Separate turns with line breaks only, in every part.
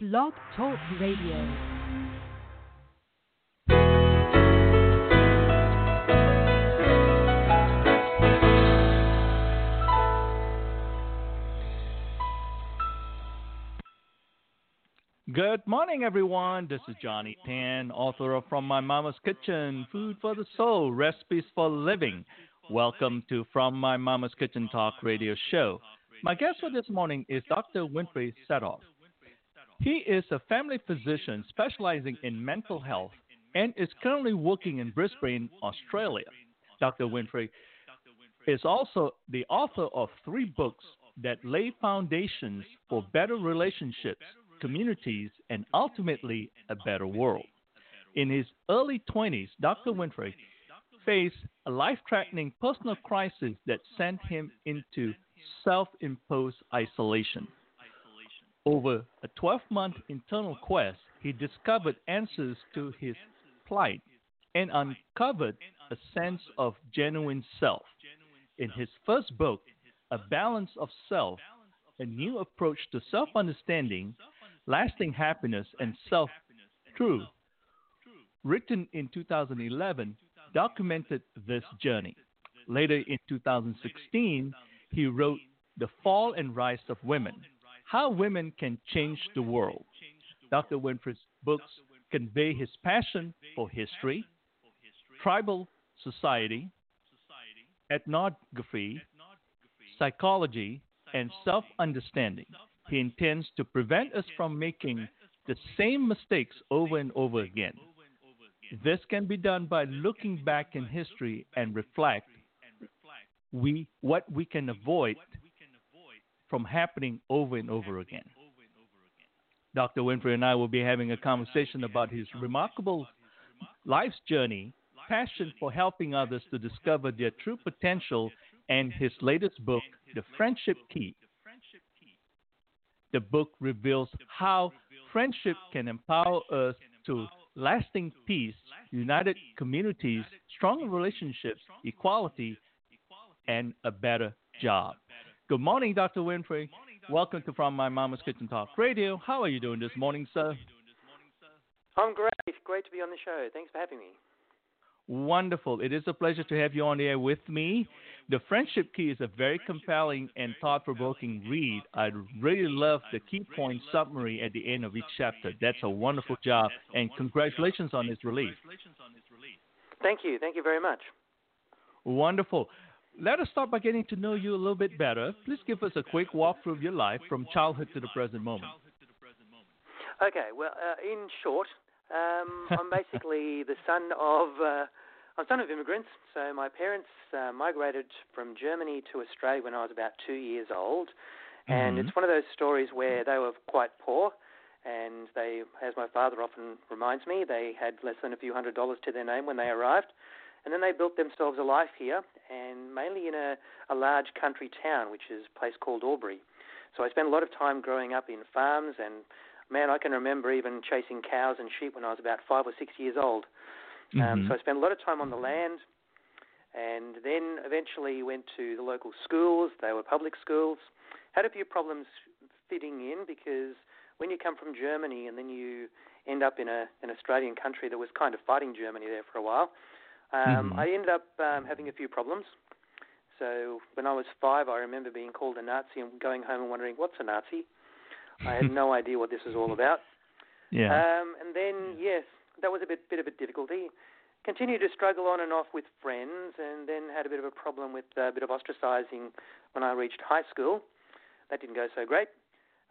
Blog Talk Radio.
Good morning, everyone. This is Johnny Tan, author of From My Mama's Kitchen Food for the Soul Recipes for Living. Welcome to From My Mama's Kitchen Talk radio show. My guest for this morning is Dr. Winfried Sedhoff. He is a family physician specializing in mental health and is currently working in Brisbane, Australia. Dr. Winfried is also the author of three books that lay foundations for better relationships, communities, and ultimately a better world. In his early 20s, Dr. Winfried faced a life threatening personal crisis that sent him into self imposed isolation. Over a 12 month internal quest, he discovered answers to his plight and uncovered a sense of genuine self. In his first book, A Balance of Self, a new approach to self understanding, lasting happiness, and self truth, written in 2011, documented this journey. Later in 2016, he wrote The Fall and Rise of Women How Women Can Change the World. Dr. Winfried's books convey his passion for history, tribal society, ethnography, psychology, and self understanding. He intends to prevent us from making the same mistakes over and over again. This can be done by looking back in history and reflect we what we can avoid from happening over and over again. Dr. Winfried and I will be having a conversation about his remarkable life's journey, passion for helping others to discover their true potential, and his latest book, The Friendship Key. The book reveals how friendship can empower us to lasting peace, united communities, strong relationships, equality, and a better job. Good morning, Dr. Winfried. Welcome to From My Mama's Kitchen Talk Radio. How are you doing this morning, sir?
I'm great. Great to be on the show. Thanks for having me.
Wonderful. It is a pleasure to have you on the air with me. The Friendship Key is a very compelling and thought provoking read. I really love the key point summary at the end of each chapter. That's a wonderful job, and congratulations on its release.
Thank you. Thank you very much.
Wonderful. Let us start by getting to know you a little bit better. Please give us a quick walkthrough of your life from childhood to the present moment.
Okay, well, uh, in short, um, I'm basically the son of uh, I'm son of immigrants. So my parents uh, migrated from Germany to Australia when I was about two years old, and
Mhm.
it's one of those stories where they were quite poor, and they, as my father often reminds me, they had less than a few hundred dollars to their name when they arrived, and then they built themselves a life here, and mainly in a, a large country town, which is a place called Albury. So I spent a lot of time growing up in farms and man, I can remember even chasing cows and sheep when I was about five or six years old. Um,
Mhm.
so I spent a lot of time on the land, and then eventually went to the local schools. They were public schools. Had a few problems fitting in because when you come from Germany and then you end up in a an Australian country that was kind of fighting Germany there for a while, um,
Mhm.
I ended up um, having a few problems. So when I was five, I remember being called a Nazi and going home and wondering what's a Nazi. I had no idea what this was all about.
yeah.
Um, and then, yes, that was a bit, bit of a difficulty. Continued to struggle on and off with friends, and then had a bit of a problem with uh, a bit of ostracizing when I reached high school. That didn't go so great.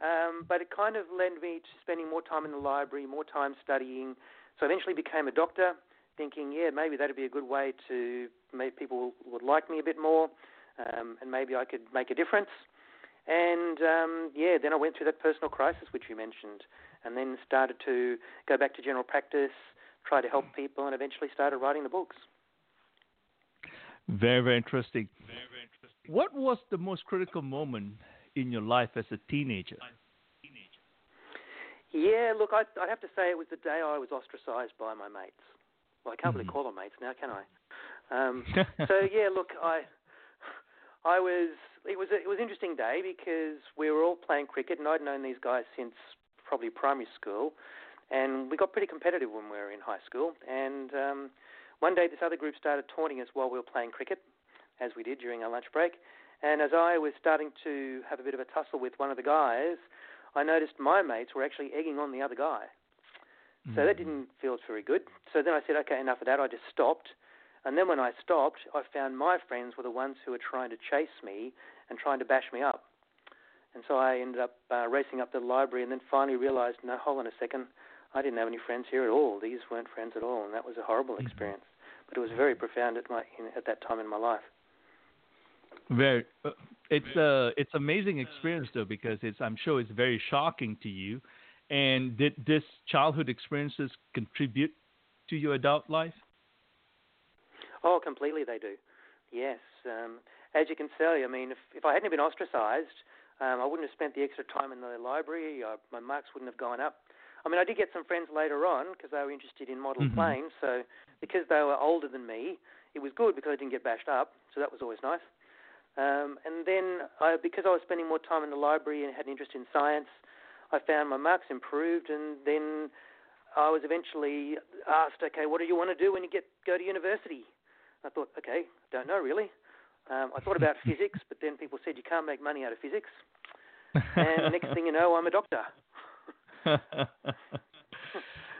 Um, but it kind of led me to spending more time in the library, more time studying. So I eventually became a doctor, thinking, yeah, maybe that'd be a good way to make people would like me a bit more, um, and maybe I could make a difference. And um, yeah, then I went through that personal crisis which you mentioned, and then started to go back to general practice, try to help people, and eventually started writing the books.
Very, very interesting. What was the most critical moment in your life as a teenager?
Yeah, look, I'd, I'd have to say it was the day I was ostracized by my mates. Well, I can't really
Mhm.
call them mates now, can I? Um, so yeah, look, I I was it was a, it was an interesting day because we were all playing cricket, and I'd known these guys since probably primary school, and we got pretty competitive when we were in high school. And um, one day, this other group started taunting us while we were playing cricket, as we did during our lunch break. And as I was starting to have a bit of a tussle with one of the guys, I noticed my mates were actually egging on the other guy. So that
Mm-hmm.
didn't feel very good. So then I said, okay, enough of that. I just stopped. And then when I stopped, I found my friends were the ones who were trying to chase me and trying to bash me up. And so I ended up uh, racing up to the library and then finally realized, no, hold on a second. I didn't have any friends here at all. These weren't friends at all. And that was a horrible
Mhm.
experience. But it was very profound at, my, in, at that time in my life.
Very. Uh, it's a it's amazing experience though because it's I'm sure it's very shocking to you. And did this childhood experiences contribute to your adult life?
Oh, completely they do. Yes. Um, as you can see, I mean, if, if I hadn't been ostracised, um, I wouldn't have spent the extra time in the library. Uh, my marks wouldn't have gone up. I mean, I did get some friends later on because they were interested in model
Mhm.
planes. So because they were older than me, it was good because I didn't get bashed up. So that was always nice. Um, and then I, because I was spending more time in the library and had an interest in science, I found my marks improved. And then I was eventually asked, okay, what do you want to do when you get go to university? I thought, okay, don't know really. Um, I thought about physics, but then people said you can't make money out of physics. And next thing you know, I'm a doctor.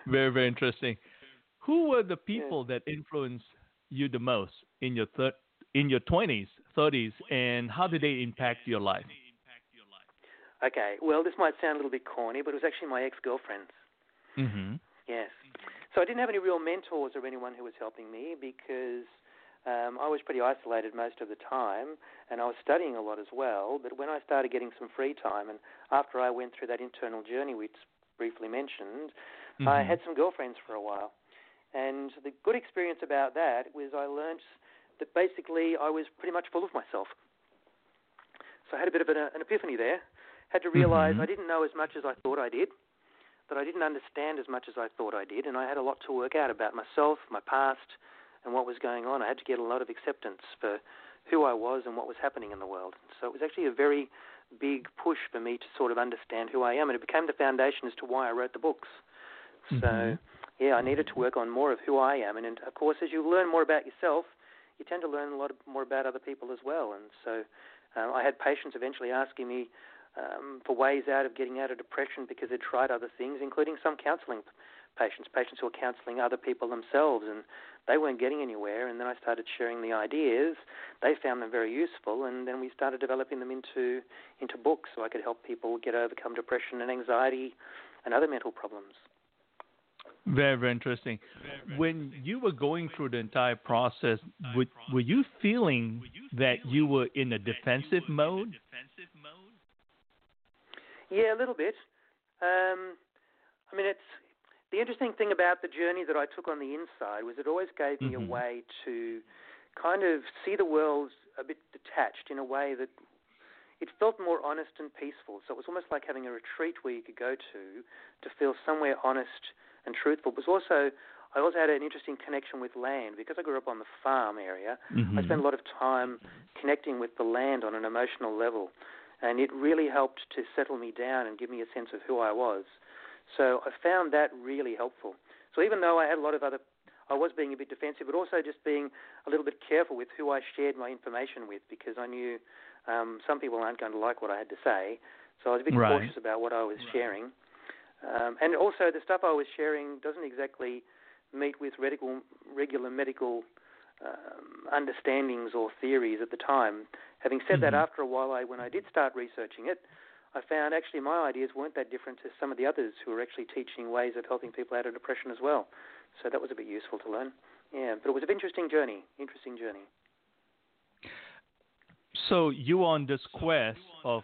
very very interesting. Who were the people that influenced you the most in your thir- in your twenties, thirties, and how did they impact your life?
Okay, well, this might sound a little bit corny, but it was actually my ex-girlfriends.
Mm-hmm.
Yes. So I didn't have any real mentors or anyone who was helping me because um, I was pretty isolated most of the time, and I was studying a lot as well. But when I started getting some free time, and after I went through that internal journey we briefly mentioned, I
Mhm.
had some girlfriends for a while. And the good experience about that was I learnt that basically I was pretty much full of myself. So I had a bit of an, an epiphany there. Had to realize
Mhm.
I didn't know as much as I thought I did, that I didn't understand as much as I thought I did, and I had a lot to work out about myself, my past, and what was going on. I had to get a lot of acceptance for who I was and what was happening in the world. So it was actually a very big push for me to sort of understand who I am, and it became the foundation as to why I wrote the books. So,
Mhm.
yeah, I needed to work on more of who I am, and, and of course, as you learn more about yourself, you tend to learn a lot more about other people as well. And so, uh, I had patients eventually asking me um, for ways out of getting out of depression because they'd tried other things, including some counselling patients, patients who were counselling other people themselves, and they weren't getting anywhere. And then I started sharing the ideas. They found them very useful, and then we started developing them into into books so I could help people get overcome depression and anxiety and other mental problems.
Very, very interesting. When you were going through the entire process, were, were you feeling that you were in a defensive mode?
Yeah, a little bit. Um, I mean, it's the interesting thing about the journey that I took on the inside was it always gave me
Mhm.
a way to kind of see the world a bit detached in a way that it felt more honest and peaceful. So it was almost like having a retreat where you could go to to feel somewhere honest and truthful. It was also I also had an interesting connection with land because I grew up on the farm area. I
Mhm.
spent a lot of time connecting with the land on an emotional level, and it really helped to settle me down and give me a sense of who I was. So I found that really helpful. So even though I had a lot of other, I was being a bit defensive, but also just being a little bit careful with who I shared my information with because I knew um, some people aren't going to like what I had to say. So I was a bit
Right.
cautious about what I was sharing. Um, and also, the stuff I was sharing doesn't exactly meet with radical, regular medical um, understandings or theories at the time. Having said that,
Mhm.
after a while, I, when I did start researching it, I found actually my ideas weren't that different to some of the others who were actually teaching ways of helping people out of depression as well. So that was a bit useful to learn. Yeah, but it was an interesting journey. Interesting journey.
So you on this quest of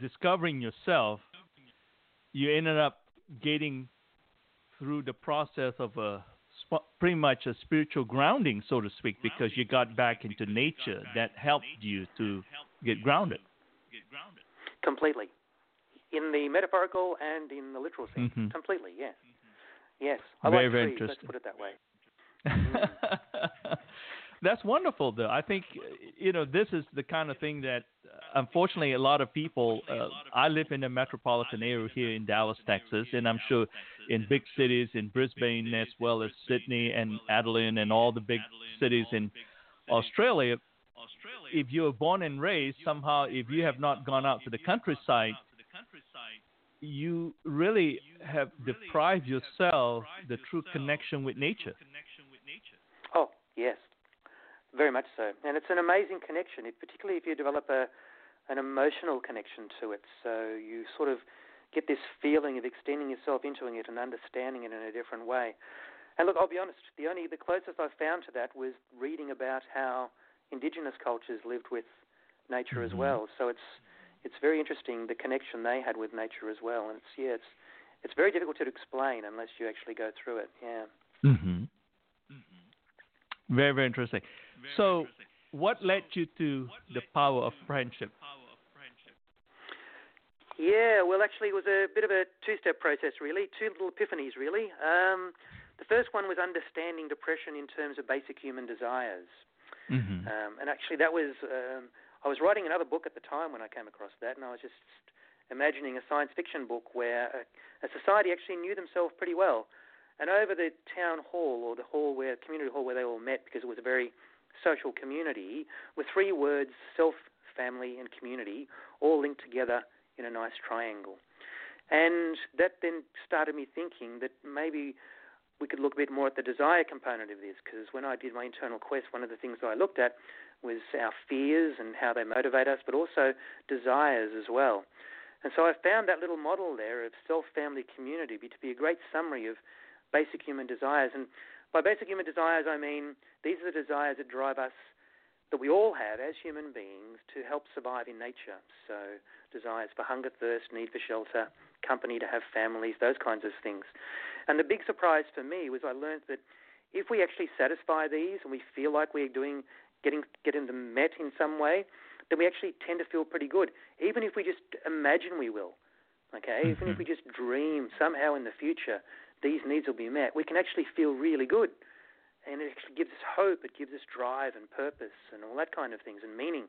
discovering yourself, you ended up getting through the process of a pretty much a spiritual grounding, so to speak, because you got back into nature that helped you to get grounded.
Completely. In the metaphorical and in the literal sense.
Mhm.
Completely, yes. Yes. I
Very,
like
very
trees, let's put it that way.
That's wonderful, though. I think you know this is the kind of thing that, uh, unfortunately, a lot of people. Uh, I live in the metropolitan area here in Dallas, Texas, and I'm sure in big cities in Brisbane as well as Sydney and Adelaide and all the big cities in Australia. If you are born and raised, somehow, if you have not gone out to the countryside, you really have deprived yourself the true connection with nature.
Oh, yes, very much so. And it's an amazing connection, particularly if you develop a an emotional connection to it. So you sort of get this feeling of extending yourself into it and understanding it in a different way. And look, I'll be honest, the only the closest I found to that was reading about how indigenous cultures lived with nature
mm-hmm.
as well. So it's it's very interesting the connection they had with nature as well. And it's yeah, it's it's very difficult to explain unless you actually go through it. Yeah.
Mm-hmm. Very very interesting. Very so, interesting. what led you to the power of friendship?
Yeah, well, actually, it was a bit of a two-step process, really. Two little epiphanies, really. Um, the first one was understanding depression in terms of basic human desires.
Mm-hmm.
Um, and actually, that was um, I was writing another book at the time when I came across that, and I was just imagining a science fiction book where a, a society actually knew themselves pretty well. And over the town hall or the hall where community hall where they all met, because it was a very social community, were three words: self, family, and community, all linked together in a nice triangle. And that then started me thinking that maybe we could look a bit more at the desire component of this, because when I did my internal quest, one of the things I looked at was our fears and how they motivate us, but also desires as well. And so I found that little model there of self, family, community to be a great summary of basic human desires. And by basic human desires, I mean these are the desires that drive us, that we all have as human beings, to help survive in nature. So desires for hunger, thirst, need for shelter, company to have families, those kinds of things. And the big surprise for me was I learned that if we actually satisfy these and we feel like we're doing getting getting them met in some way, then we actually tend to feel pretty good, even if we just imagine we will. Okay, mm-hmm. even if we just dream somehow in the future these needs will be met, we can actually feel really good, and it actually gives us hope. It gives us drive and purpose and all that kind of things and meaning.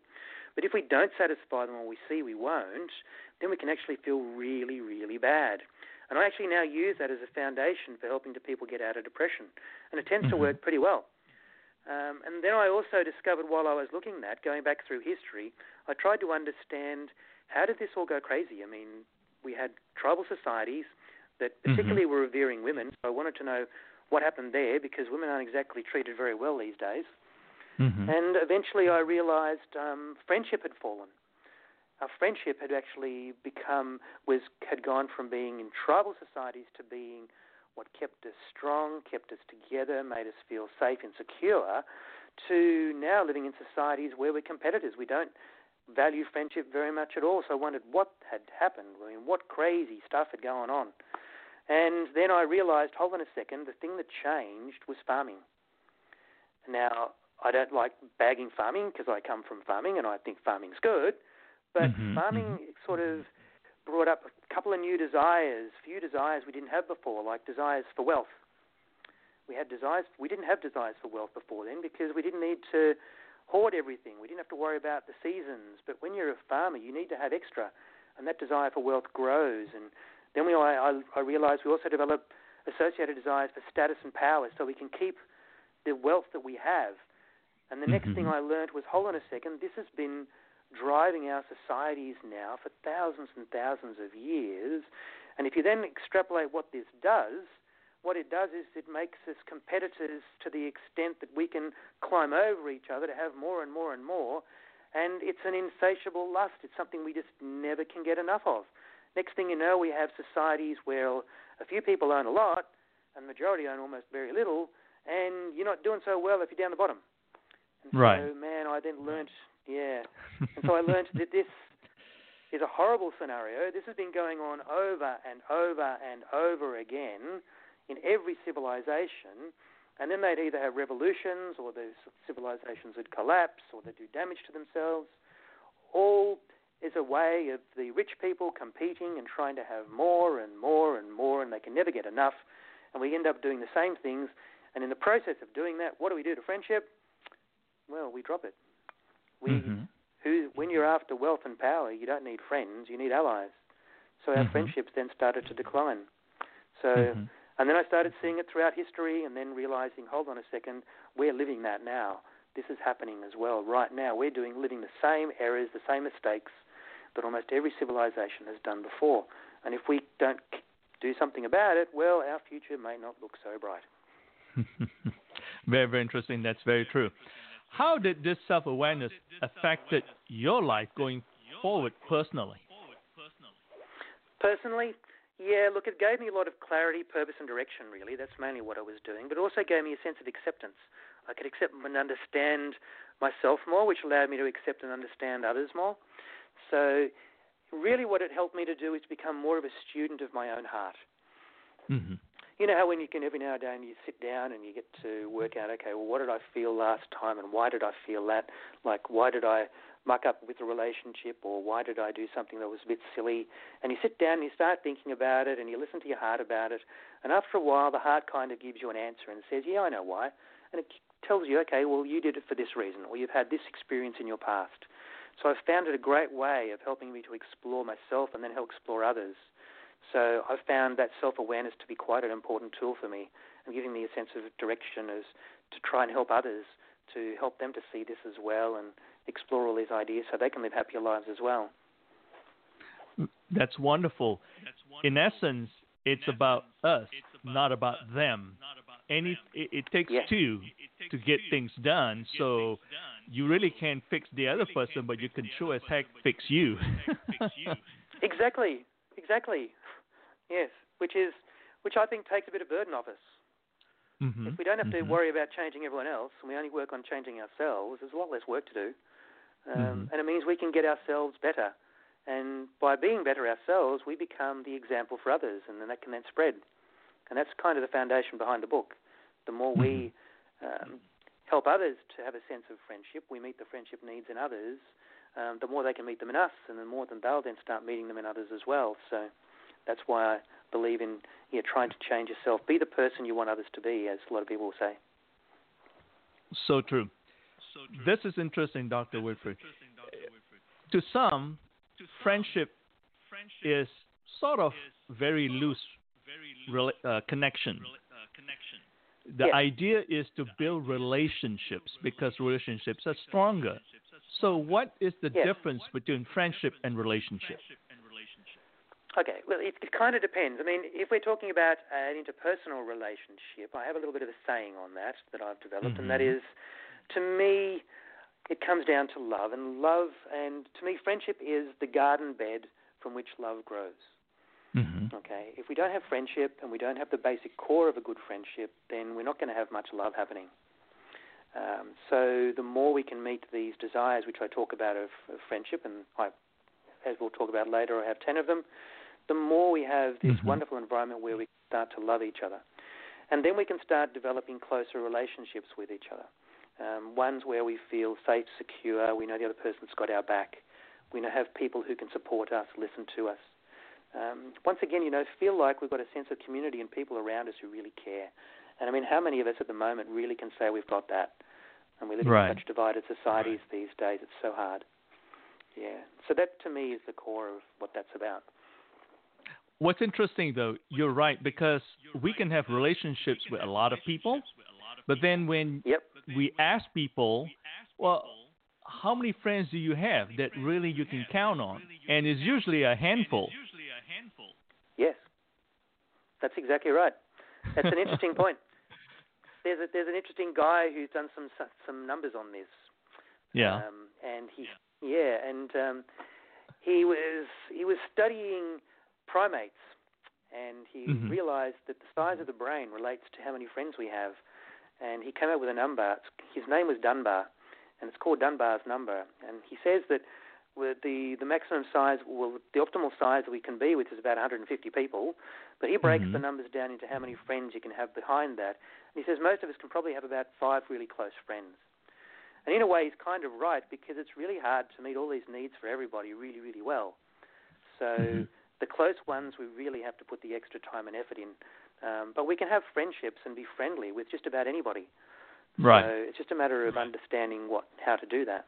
But if we don't satisfy them or we see we won't, then we can actually feel really, really bad. And I actually now use that as a foundation for helping to people get out of depression, and it tends mm-hmm. to work pretty well. Um, and then I also discovered while I was looking at that, going back through history, I tried to understand how did this all go crazy. I mean, we had tribal societies that mm-hmm. particularly mm-hmm. were revering women. So I wanted to know what happened there because women aren't exactly treated very well these days.
Mm-hmm.
And eventually I realized um, friendship had fallen. Our friendship had actually become was had gone from being in tribal societies to being what kept us strong, kept us together, made us feel safe and secure, to now living in societies where we're competitors. We don't value friendship very much at all. So I wondered what had happened. I mean, what crazy stuff had gone on. And then I realized, hold on a second, the thing that changed was farming. Now, I don't like bagging farming because I come from farming and I think farming's good, but
mm-hmm,
farming
mm-hmm.
sort of brought up a couple of new desires, few desires we didn't have before, like desires for wealth. We had desires. We didn't have desires for wealth before then because we didn't need to hoard everything. We didn't have to worry about the seasons. But when you're a farmer, you need to have extra, and that desire for wealth grows. And then we, I, I realized we also develop associated desires for status and power, so we can keep the wealth that we have. And the next
mm-hmm.
thing I learned was, hold on a second, this has been driving our societies now for thousands and thousands of years. And if you then extrapolate what this does, what it does is it makes us competitors to the extent that we can climb over each other to have more and more and more. And it's an insatiable lust. It's something we just never can get enough of. Next thing you know, we have societies where a few people own a lot and the majority own almost very little, and you're not doing so well if you're down the bottom. And
right.
So, man, I then learnt yeah. And so I learned that this is a horrible scenario. This has been going on over and over and over again in every civilization. And then they'd either have revolutions or the civilizations would collapse or they'd do damage to themselves. All is a way of the rich people competing and trying to have more and more and more, and they can never get enough. And we end up doing the same things. And in the process of doing that, what do we do to friendship? well, we drop it. We
Mhm.
who when you're after wealth and power, you don't need friends, you need allies. So our
Mhm.
friendships then started to decline. So
Mhm.
and then I started seeing it throughout history and then realizing, hold on a second, we're living that now. This is happening as well. Right now we're doing living the same errors, the same mistakes that almost every civilization has done before. And if we don't do something about it, well, our future may not look so bright.
very, very interesting. That's very true. How did this self awareness affected your life going forward personally?
Personally, yeah, look, it gave me a lot of clarity, purpose, and direction, really. That's mainly what I was doing. But it also gave me a sense of acceptance. I could accept and understand myself more, which allowed me to accept and understand others more. So, really, what it helped me to do is become more of a student of my own heart.
hmm
You know how when you can every now and then you sit down and you get to work out, okay, well, what did I feel last time and why did I feel that? Like, why did I muck up with a relationship or why did I do something that was a bit silly? And you sit down and you start thinking about it and you listen to your heart about it. And after a while, the heart kind of gives you an answer and says, yeah, I know why. And it tells you, okay, well, you did it for this reason or you've had this experience in your past. So I've found it a great way of helping me to explore myself and then help explore others. So I've found that self-awareness to be quite an important tool for me and giving me a sense of direction as to try and help others to help them to see this as well and explore all these ideas so they can live happier lives as well.
That's wonderful. In essence, it's about us, not about them. Any, it, it takes
Yeah.
two to get things done. So you really can't fix the other person, but you can sure as heck fix you.
Exactly, exactly. Yes, which is which I think takes a bit of burden off us.
Mhm,
If we don't have to
mhm.
worry about changing everyone else and we only work on changing ourselves, there's a lot less work to do. Um,
Mhm.
And it means we can get ourselves better. And by being better ourselves, we become the example for others, and then that can then spread. And that's kind of the foundation behind the book. The more we um, help others to have a sense of friendship, we meet the friendship needs in others, um, the more they can meet them in us, and the more then they'll then start meeting them in others as well. So that's why I believe in yeah, trying to change yourself. Be the person you want others to be, as a lot of people will say.
So true. So true. This is interesting, Dr. Winfried. To some, friendship is sort of very loose rela- uh, connection. The
Yes.
idea is to build relationships because relationships are stronger. So, what is the
Yes.
difference between friendship and relationship?
Okay, well, it, it kind of depends. I mean, if we're talking about an interpersonal relationship, I have a little bit of a saying on that that I've developed, and that
Mhm.
is, to me, it comes down to love. And love, and to me, friendship is the garden bed from which love grows.
Mm-hmm.
Okay, if we don't have friendship and we don't have the basic core of a good friendship, then we're not going to have much love happening. Um, so the more we can meet these desires, which I talk about of, of friendship, and I, as we'll talk about later, I have ten of them. The more we have this
Mhm.
wonderful environment where we start to love each other, and then we can start developing closer relationships with each other. Um, ones where we feel safe, secure. We know the other person's got our back. We know have people who can support us, listen to us um, once again, you know, feel like we've got a sense of community and people around us who really care. And I mean, how many of us at the moment really can say we've got that? And we live
Right.
in such divided societies these days. It's so hard. Yeah. So that to me is the core of what that's about.
What's interesting, though, you're right, because we can have relationships with a lot of people, but then when
Yep.
we ask people, well, how many friends do you have that really you can count on? And it's usually a handful.
Yes. That's exactly right. That's an interesting point. There's a, there's an interesting guy who's done some some numbers on this.
Yeah.
Um, and he, yeah, and um, he was he was studying primates, and he
Mhm.
realized that the size of the brain relates to how many friends we have, and he came up with a number. His name was Dunbar, and it's called Dunbar's number. And he says that the the maximum size, well, the optimal size we can be with is about 150 people, but he breaks
Mhm.
the numbers down into how many friends you can have behind that. And he says most of us can probably have about five really close friends. And in a way, he's kind of right because it's really hard to meet all these needs for everybody really, really well. So
Mhm.
the close ones, we really have to put the extra time and effort in. Um, but we can have friendships and be friendly with just about anybody.
Right.
So it's just a matter of understanding what how to do that.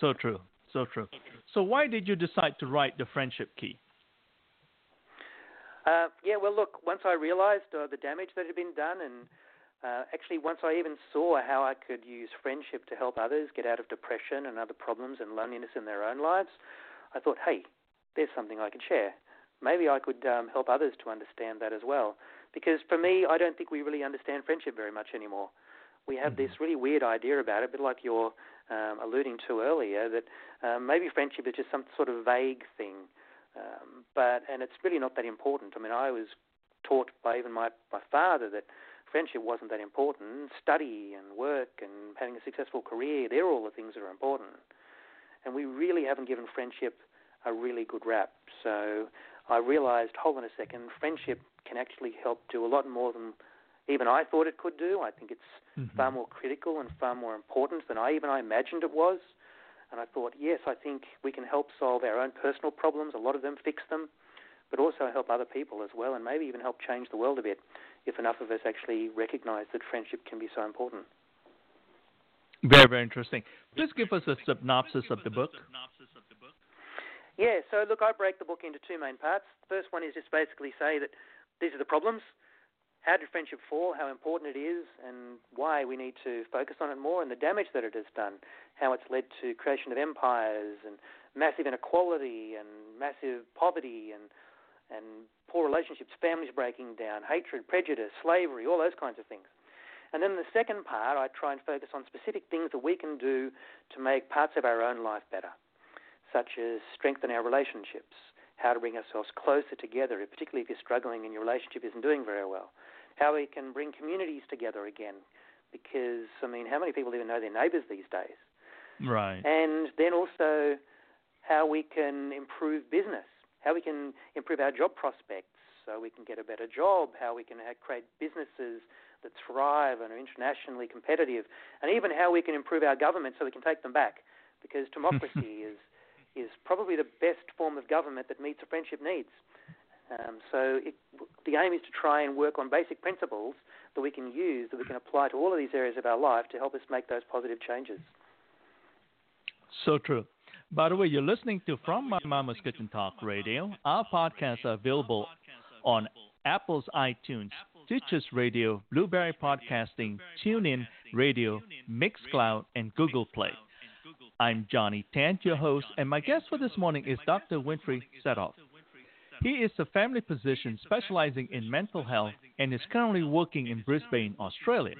So true. So true. So why did you decide to write the Friendship Key?
Uh, yeah, well, look, once I realized uh, the damage that had been done, and uh, actually once I even saw how I could use friendship to help others get out of depression and other problems and loneliness in their own lives, I thought, hey, there's something I can share. Maybe I could um, help others to understand that as well. Because for me, I don't think we really understand friendship very much anymore. We have
mm-hmm.
this really weird idea about it, a bit like you're um, alluding to earlier, that um, maybe friendship is just some sort of vague thing um, but and it's really not that important. I mean, I was taught by even my my father that friendship wasn't that important. Study and work and having a successful career, they're all the things that are important. And we really haven't given friendship a really good rap. So I realized, hold on a second, friendship can actually help do a lot more than even I thought it could do. I think it's mm-hmm. far more critical and far more important than I even I imagined it was. And I thought, yes, I think we can help solve our own personal problems, a lot of them fix them, but also help other people as well, and maybe even help change the world a bit if enough of us actually recognize that friendship can be so important.
Very, very interesting. Please give us a synopsis of the book.
Yeah, so look, I break the book into two main parts. The first one is just basically say that these are the problems, how did friendship fall, how important it is, and why we need to focus on it more, and the damage that it has done, how it's led to creation of empires and massive inequality and massive poverty and and poor relationships, families breaking down, hatred, prejudice, slavery, all those kinds of things. And then the second part, I try and focus on specific things that we can do to make parts of our own life better, such as strengthen our relationships, how to bring ourselves closer together, particularly if you're struggling and your relationship isn't doing very well, how we can bring communities together again, because, I mean, how many people even know their neighbours these days?
Right.
And then also how we can improve business, how we can improve our job prospects so we can get a better job, how we can create businesses that thrive and are internationally competitive, and even how we can improve our government so we can take them back. Because democracy is is probably the best form of government that meets the friendship needs. Um, so it, the aim is to try and work on basic principles that we can use, that we can apply to all of these areas of our life to help us make those positive changes.
So true. By the way, you're listening to From My Mama's Kitchen Talk Radio. Our podcasts are available on Apple's iTunes, Stitcher Radio, Blubrry Podcasting, TuneIn Radio, Mixcloud, and Google Play. I'm Johnny Tan, your host, and my guest for this morning is Dr. Winfried Sedhoff. He is a family physician specializing in mental health and is currently working in Brisbane, Australia.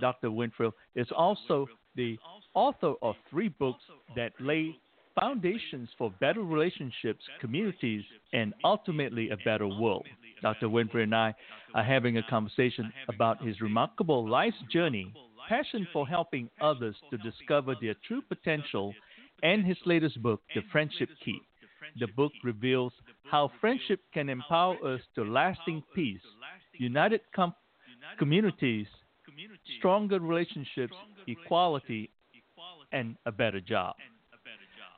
Dr. Winfried is also the author of three books that lay foundations for better relationships, communities, and ultimately a better world. Dr. Winfried and I are having a conversation about his remarkable life's journey passion for helping others to discover their true potential, and his latest book, The Friendship Key. The book reveals how friendship can empower us to lasting peace, united com- communities, stronger relationships, equality, and a better job.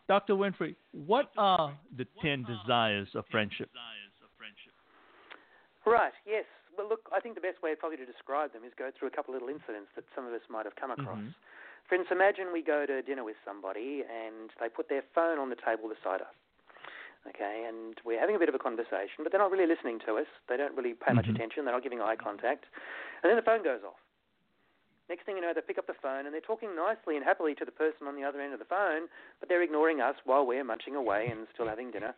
Dr. Winfried, what are the 10 desires of friendship?
Right, yes. Well, look, I think the best way probably to describe them is go through a couple of little incidents that some of us might have come across.
Mm-hmm.
For instance, imagine we go to dinner with somebody and they put their phone on the table beside us. Okay, and we're having a bit of a conversation, but they're not really listening to us. They don't really pay much
mm-hmm.
attention. They're not giving eye contact. And then the phone goes off. Next thing you know, they pick up the phone and they're talking nicely and happily to the person on the other end of the phone, but they're ignoring us while we're munching away and still having dinner.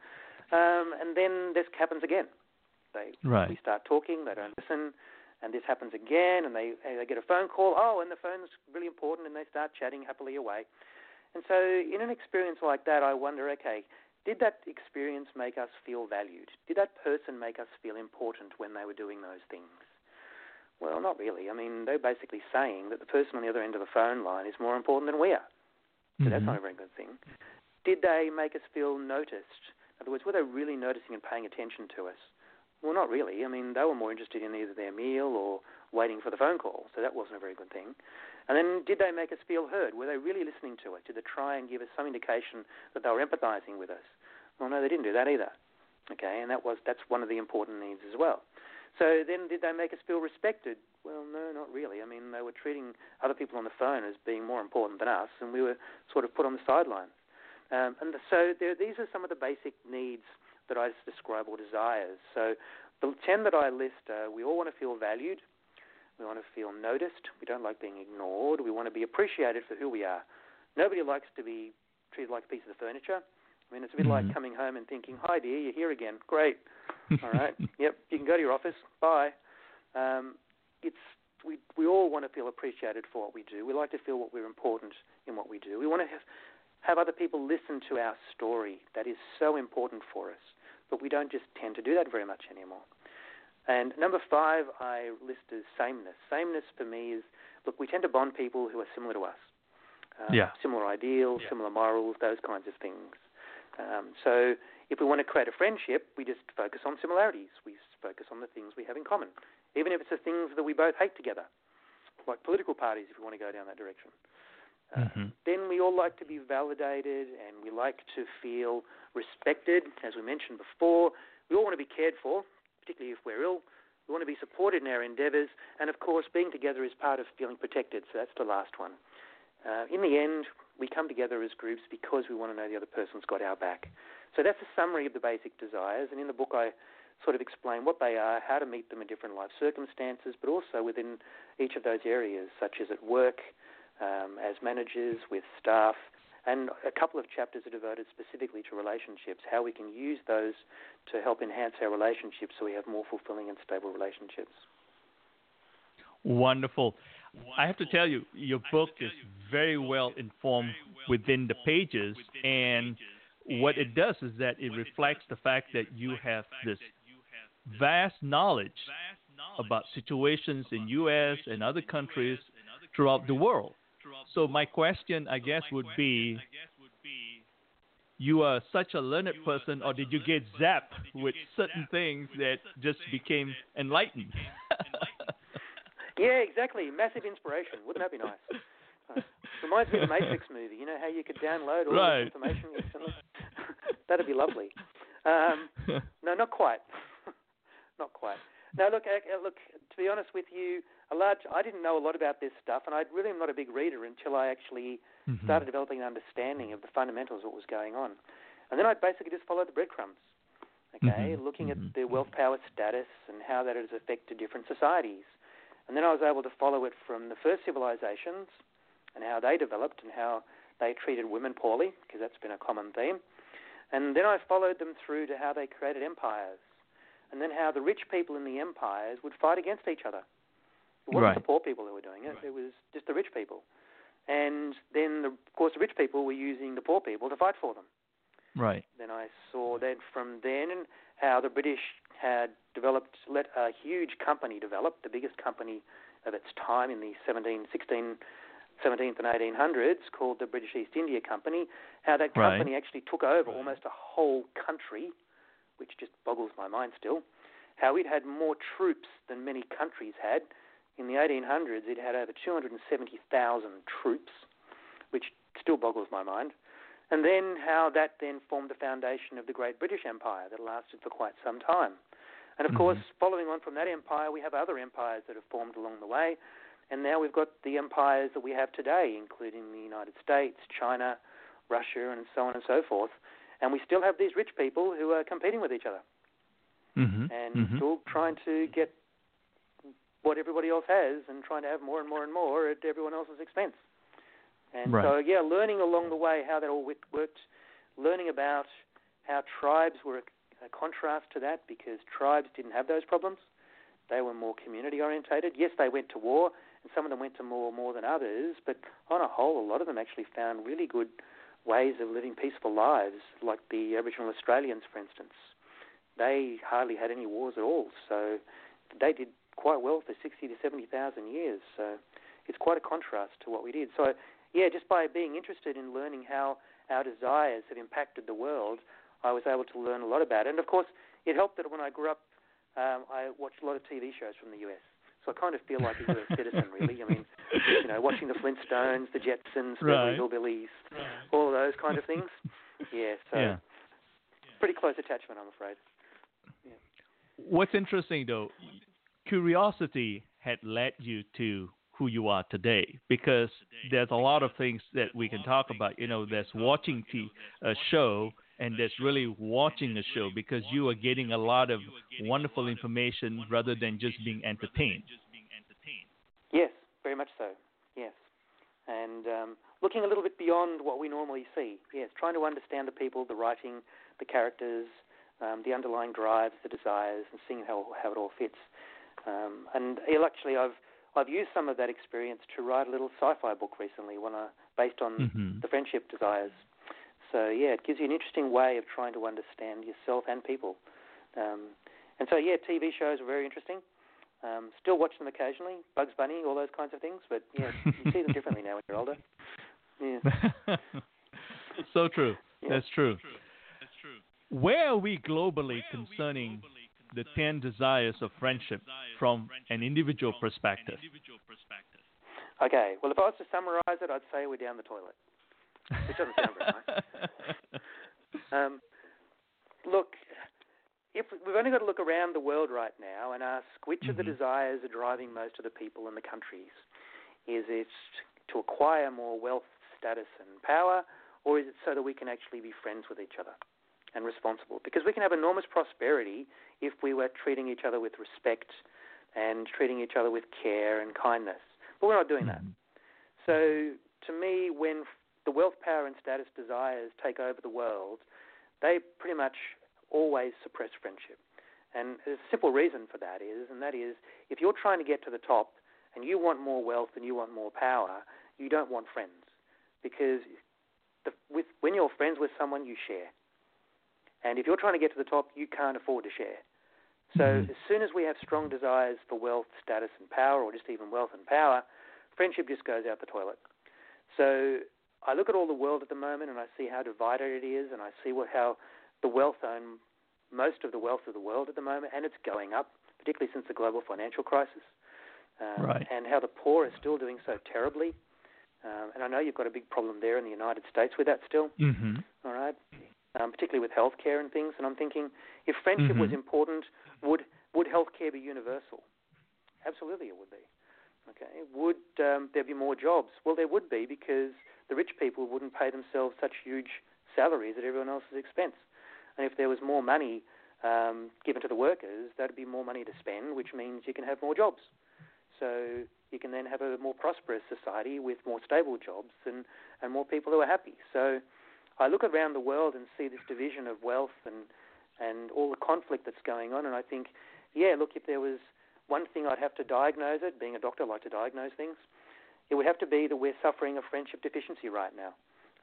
Um, and then this happens again. They
right.
we start talking, they don't listen, and this happens again, and they they get a phone call. Oh, and the phone's really important, and they start chatting happily away. And so, in an experience like that, I wonder, okay, did that experience make us feel valued? Did that person make us feel important when they were doing those things? Well, not really. I mean, they're basically saying that the person on the other end of the phone line is more important than we are. So mm-hmm. that's not a very good thing. Did they make us feel noticed? In other words, were they really noticing and paying attention to us? Well, not really. I mean, they were more interested in either their meal or waiting for the phone call, so that wasn't a very good thing. And then, did they make us feel heard? Were they really listening to us? Did they try and give us some indication that they were empathizing with us? Well, no, they didn't do that either. Okay, and that was that's one of the important needs as well. So then, did they make us feel respected? Well, no, not really. I mean, they were treating other people on the phone as being more important than us, and we were sort of put on the sidelines. Um, and so there, these are some of the basic needs that I just describe or desires. So the 10 that I list, uh, we all want to feel valued. We want to feel noticed. We don't like being ignored. We want to be appreciated for who we are. Nobody likes to be treated like a piece of furniture. I mean, it's a bit
mm-hmm.
like coming home and thinking, "Hi, dear, you're here again. Great. All right. yep. You can go to your office. Bye." Um, it's we we all want to feel appreciated for what we do. We like to feel what we're important in what we do. We want to have have other people listen to our story. That is so important for us. But we don't just tend to do that very much anymore. And number five, I list as sameness. Sameness for me is look, we tend to bond people who are similar to us.
Um, yeah.
Similar ideals, yeah. similar morals, those kinds of things. Um, so if we want to create a friendship, we just focus on similarities. We focus on the things we have in common, even if it's the things that we both hate together, like political parties, if we want to go down that direction.
Uh, mm-hmm.
Then we all like to be validated and we like to feel respected, as we mentioned before. We all want to be cared for, particularly if we're ill. We want to be supported in our endeavours, and of course, being together is part of feeling protected. So that's the last one. Uh, in the end, we come together as groups because we want to know the other person's got our back. So that's a summary of the basic desires, and in the book I sort of explain what they are, how to meet them in different life circumstances, but also within each of those areas, such as at work, um, as managers, with staff, and a couple of chapters are devoted specifically to relationships, how we can use those to help enhance our relationships so we have more fulfilling and stable relationships.
Wonderful. I have to tell you, your book is very well informed within the pages, and what it does is that it reflects the fact that you have this vast knowledge about situations in U.S. and other countries throughout the world. So my question, I guess, would be, you are such a learned person, or did you get zapped with certain things that just became enlightened?
yeah, exactly. Massive inspiration. Wouldn't that be nice? Uh, reminds me of the Matrix movie. You know how you could download all
right.
this information instantly? That'd be lovely. Um, no, not quite. not quite. Now, look, look. To be honest with you, a large. I didn't know a lot about this stuff, and I really am not a big reader until I actually
mm-hmm.
started developing an understanding of the fundamentals of what was going on, and then I basically just followed the breadcrumbs. Okay,
mm-hmm.
looking
mm-hmm.
at the wealth power status and how that has affected different societies, and then I was able to follow it from the first civilizations and how they developed and how they treated women poorly, because that's been a common theme. And then I followed them through to how they created empires, and then how the rich people in the empires would fight against each other. It wasn't
right.
the poor people who were doing it; right. it was just the rich people. And then, the, of course, the rich people were using the poor people to fight for them.
Right.
Then I saw that from then how the British had developed, let a huge company develop, the biggest company of its time in the 17, 16, 17th and 1800s, called the British East India Company. How that company
right.
actually took over right. almost a whole country, which just boggles my mind still. How it had more troops than many countries had in the 1800s, it had over 270,000 troops, which still boggles my mind. And then how that then formed the foundation of the Great British Empire that lasted for quite some time. And of
mm-hmm.
course, following on from that empire, we have other empires that have formed along the way. And now we've got the empires that we have today, including the United States, China, Russia, and so on and so forth. And we still have these rich people who are competing with each other
mm-hmm.
and
mm-hmm.
still trying to get what everybody else has and trying to have more and more and more at everyone else's expense. And
right.
so, yeah, learning along the way how that all worked, learning about how tribes were a, a contrast to that because tribes didn't have those problems. They were more community orientated. Yes, they went to war, and some of them went to war more than others, but on a whole, a lot of them actually found really good ways of living peaceful lives, like the Aboriginal Australians, for instance. They hardly had any wars at all, so they did quite well for 60 to 70,000 years. So it's quite a contrast to what we did. So, yeah, just by being interested in learning how our desires have impacted the world, I was able to learn a lot about it. And of course, it helped that when I grew up, um, I watched a lot of TV shows from the US. So I kind of feel like a US citizen, really. I mean, you know, watching the Flintstones, the Jetsons,
right.
Hillbillies, all of those kind of things. Yeah, so
yeah.
pretty close attachment, I'm afraid.
What's interesting, though, curiosity had led you to who you are today because there's a lot of things that we can talk about. You know, there's watching t- a show and that's really watching a show because you are getting a lot of wonderful information rather than just being entertained.
Yes, very much so. Yes, and um, looking a little bit beyond what we normally see. Yes, trying to understand the people, the writing, the characters, um, the underlying drives, the desires, and seeing how how it all fits. Um, and actually, I've I've used some of that experience to write a little sci-fi book recently, one uh, based on
mm-hmm.
the friendship desires. So yeah, it gives you an interesting way of trying to understand yourself and people. Um, and so yeah, TV shows are very interesting. Um, still watch them occasionally, Bugs Bunny, all those kinds of things. But yeah, you see them differently now when you're older. Yeah.
so true. Yeah. That's true. That's true. Where are we globally concerning the 10 desires of friendship from an individual perspective?
Okay, well, if I was to summarize it, I'd say we're down the toilet, which doesn't sound very nice. Um, look, if we've only got to look around the world right now and ask which mm-hmm. of the mm-hmm. desires are driving most of the people in the countries. Is it to acquire more wealth, status, and power, or is it so that we can actually be friends with each other? and responsible. Because we can have enormous prosperity if we were treating each other with respect and treating each other with care and kindness. But we're not doing that. Mm-hmm. So to me, when the wealth, power, and status desires take over the world, they pretty much always suppress friendship. And a simple reason for that is, and that is, if you're trying to get to the top and you want more wealth and you want more power, you don't want friends. Because the, with, when you're friends with someone, you share. And if you're trying to get to the top, you can't afford to share. So mm-hmm. as soon as we have strong desires for wealth, status, and power, or just even wealth and power, friendship just goes out the toilet. So I look at all the world at the moment, and I see how divided it is, and I see what how the wealth own most of the wealth of the world at the moment, and it's going up, particularly since the global financial crisis,
um, right.
and how the poor are still doing so terribly. Um, and I know you've got a big problem there in the United States with that still.
Mm-hmm.
All right um, particularly with healthcare and things. And I'm thinking, if friendship mm-hmm. was important, would would healthcare be universal? Absolutely, it would be. Okay, would um, there be more jobs? Well, there would be because the rich people wouldn't pay themselves such huge salaries at everyone else's expense. And if there was more money um, given to the workers, that'd be more money to spend, which means you can have more jobs. So you can then have a more prosperous society with more stable jobs and, and more people who are happy. So I look around the world and see this division of wealth and and all the conflict that's going on, and I think, yeah, look, if there was one thing I'd have to diagnose it, being a doctor, I like to diagnose things, it would have to be that we're suffering a friendship deficiency right now,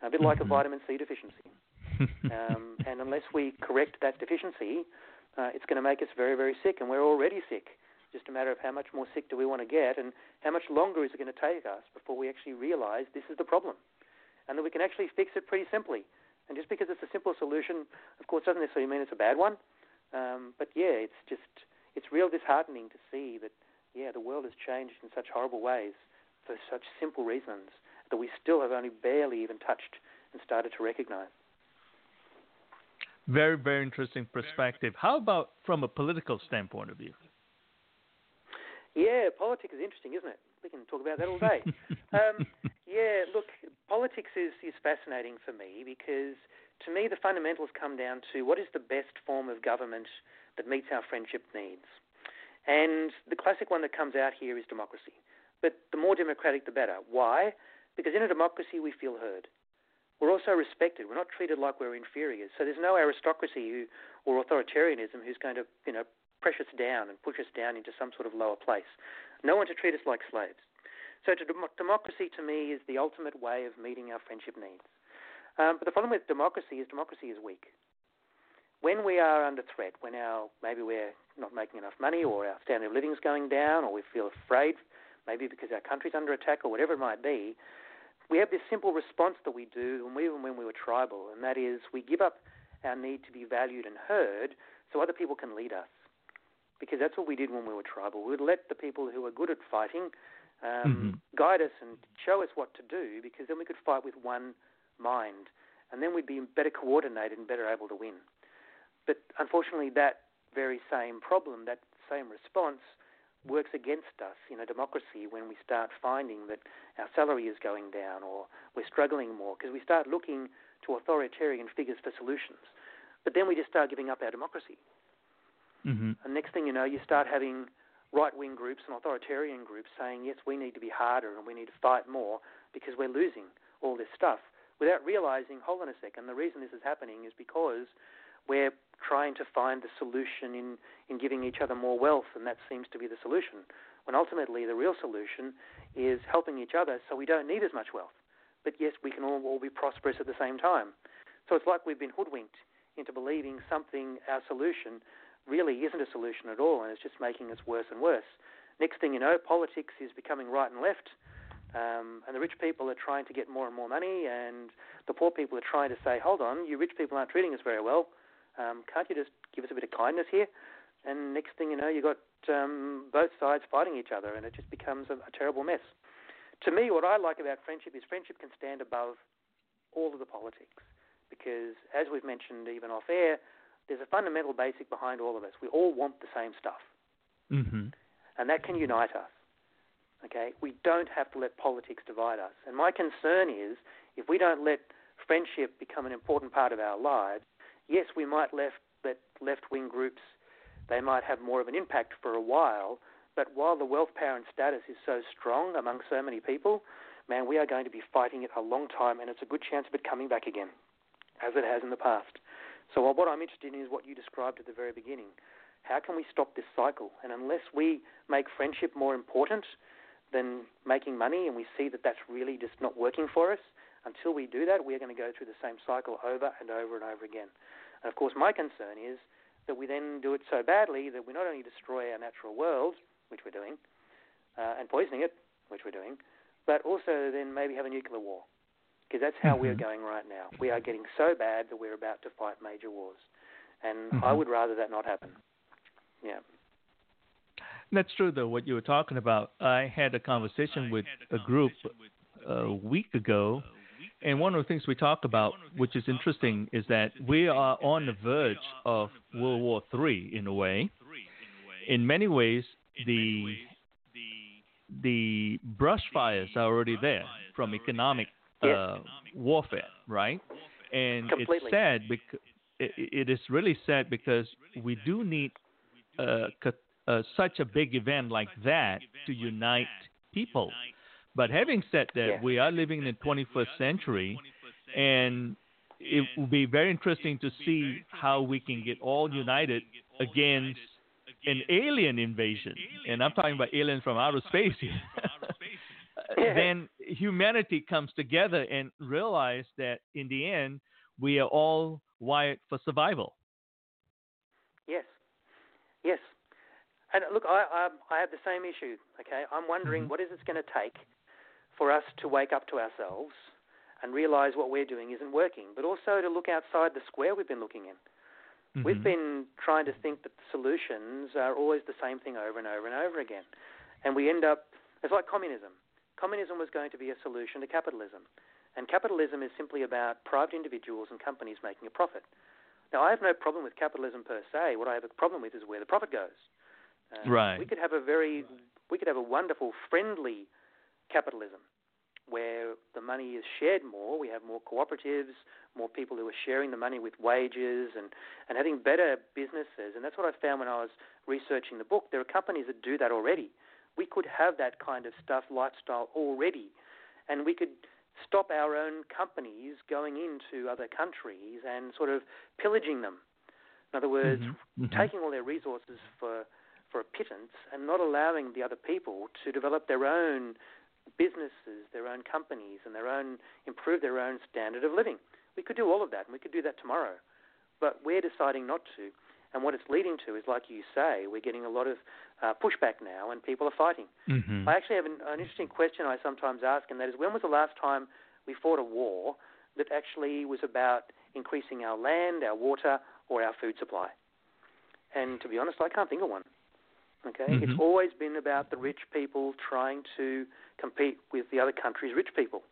a bit like a mm-hmm. vitamin C deficiency. um, and unless we correct that deficiency, uh, it's going to make us very, very sick, and we're already sick. Just a matter of how much more sick do we want to get, and how much longer is it going to take us before we actually realize this is the problem and that we can actually fix it pretty simply. And just because it's a simple solution, of course, doesn't necessarily mean it's a bad one. Um, but yeah, it's just it's real disheartening to see that yeah the world has changed in such horrible ways for such simple reasons that we still have only barely even touched and started to recognize.
Very, very interesting perspective. How about from a political standpoint of view?
Yeah, politics is interesting, isn't it? We can talk about that all day. um, yeah, look, politics is, is fascinating for me because to me the fundamentals come down to what is the best form of government that meets our friendship needs. And the classic one that comes out here is democracy. But the more democratic, the better. Why? Because in a democracy, we feel heard. We're also respected. We're not treated like we're inferiors. So there's no aristocracy who, or authoritarianism who's going to, you know, press us down and push us down into some sort of lower place. No one to treat us like slaves. So to dem- democracy to me is the ultimate way of meeting our friendship needs. Um, but the problem with democracy is democracy is weak. When we are under threat, when our maybe we're not making enough money, or our standard of living is going down, or we feel afraid, maybe because our country's under attack, or whatever it might be, we have this simple response that we do, and even when we were tribal, and that is we give up our need to be valued and heard so other people can lead us because that's what we did when we were tribal. We would let the people who were good at fighting um, mm-hmm. guide us and show us what to do because then we could fight with one mind and then we'd be better coordinated and better able to win. But unfortunately, that very same problem, that same response, works against us in a democracy when we start finding that our salary is going down or we're struggling more because we start looking to authoritarian figures for solutions. But then we just start giving up our democracy.
Mm-hmm.
And next thing you know, you start having right wing groups and authoritarian groups saying, yes, we need to be harder and we need to fight more because we're losing all this stuff without realizing, hold on a second, the reason this is happening is because we're trying to find the solution in, in giving each other more wealth, and that seems to be the solution. When ultimately the real solution is helping each other so we don't need as much wealth. But yes, we can all, all be prosperous at the same time. So it's like we've been hoodwinked into believing something, our solution, really isn't a solution at all, and it's just making us worse and worse. Next thing you know, politics is becoming right and left, um, and the rich people are trying to get more and more money, and the poor people are trying to say, hold on, you rich people aren't treating us very well. Um, can't you just give us a bit of kindness here? And next thing you know, you've got um, both sides fighting each other, and it just becomes a, a terrible mess. To me, what I like about friendship is friendship can stand above all of the politics. Because, as we've mentioned even off air, there's a fundamental basic behind all of us. We all want the same stuff.
Mm-hmm.
And that can unite us. Okay? We don't have to let politics divide us. And my concern is if we don't let friendship become an important part of our lives, yes, we might left, let left wing groups, they might have more of an impact for a while, but while the wealth, power, and status is so strong among so many people, man, we are going to be fighting it a long time, and it's a good chance of it coming back again, as it has in the past. So, what I'm interested in is what you described at the very beginning. How can we stop this cycle? And unless we make friendship more important than making money, and we see that that's really just not working for us, until we do that, we are going to go through the same cycle over and over and over again. And of course, my concern is that we then do it so badly that we not only destroy our natural world, which we're doing, uh, and poisoning it, which we're doing, but also then maybe have a nuclear war. Because that's how
mm-hmm.
we're going right now. We are getting so bad that we're about to fight major wars. And
mm-hmm.
I would rather that not happen. Yeah.
That's true, though, what you were talking about. I had a conversation with a group a week ago and one of the things we talk about, which is interesting, is that we are on the verge of World War III in a way. In many ways, the the brush fires are already there from economic uh, warfare, right? And
Completely.
it's sad because it, it is really sad because we do need uh, uh, such a big event like that to unite people but having said that,
yeah.
we are living in the 21st century, and it will be very interesting to see how we can get all united against an alien invasion. And I'm talking about aliens from outer space here. then humanity comes together and realize that in the end, we are all wired for survival.
Yes. Yes. And look, I, I, I have the same issue. Okay, I'm wondering
mm-hmm.
what is it going to take for us to wake up to ourselves and realize what we're doing isn't working, but also to look outside the square we've been looking in.
Mm-hmm.
We've been trying to think that the solutions are always the same thing over and over and over again. And we end up, it's like communism. Communism was going to be a solution to capitalism. And capitalism is simply about private individuals and companies making a profit. Now, I have no problem with capitalism per se. What I have a problem with is where the profit goes.
Uh, right.
We could have a very, we could have a wonderful, friendly capitalism, where the money is shared more. We have more cooperatives, more people who are sharing the money with wages and, and having better businesses. And that's what I found when I was researching the book. There are companies that do that already. We could have that kind of stuff, lifestyle already, and we could stop our own companies going into other countries and sort of pillaging them. In other words,
mm-hmm. Mm-hmm.
taking all their resources for for a pittance and not allowing the other people to develop their own businesses, their own companies, and their own improve their own standard of living. We could do all of that, and we could do that tomorrow, but we're deciding not to. And what it's leading to is, like you say, we're getting a lot of uh, pushback now, and people are fighting.
Mm-hmm.
I actually have an, an interesting question I sometimes ask, and that is, when was the last time we fought a war that actually was about increasing our land, our water, or our food supply? And to be honest, I can't think of one. Okay,
mm-hmm.
it's always been about the rich people trying to compete with the other country's rich people.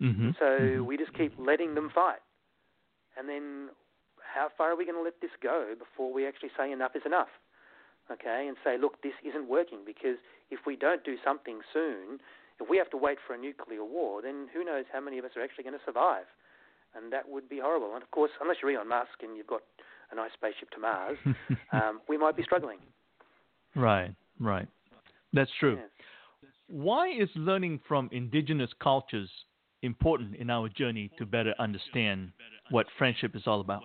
Mm-hmm.
So
mm-hmm.
we just keep letting them fight, and then how far are we going to let this go before we actually say enough is enough? okay, and say, look, this isn't working because if we don't do something soon, if we have to wait for a nuclear war, then who knows how many of us are actually going to survive? And that would be horrible. And of course, unless you're Elon Musk and you've got a nice spaceship to Mars, um, we might be struggling.
Right, right. That's true.
Yes.
Why is learning from indigenous cultures important in our journey to better understand what friendship is all about?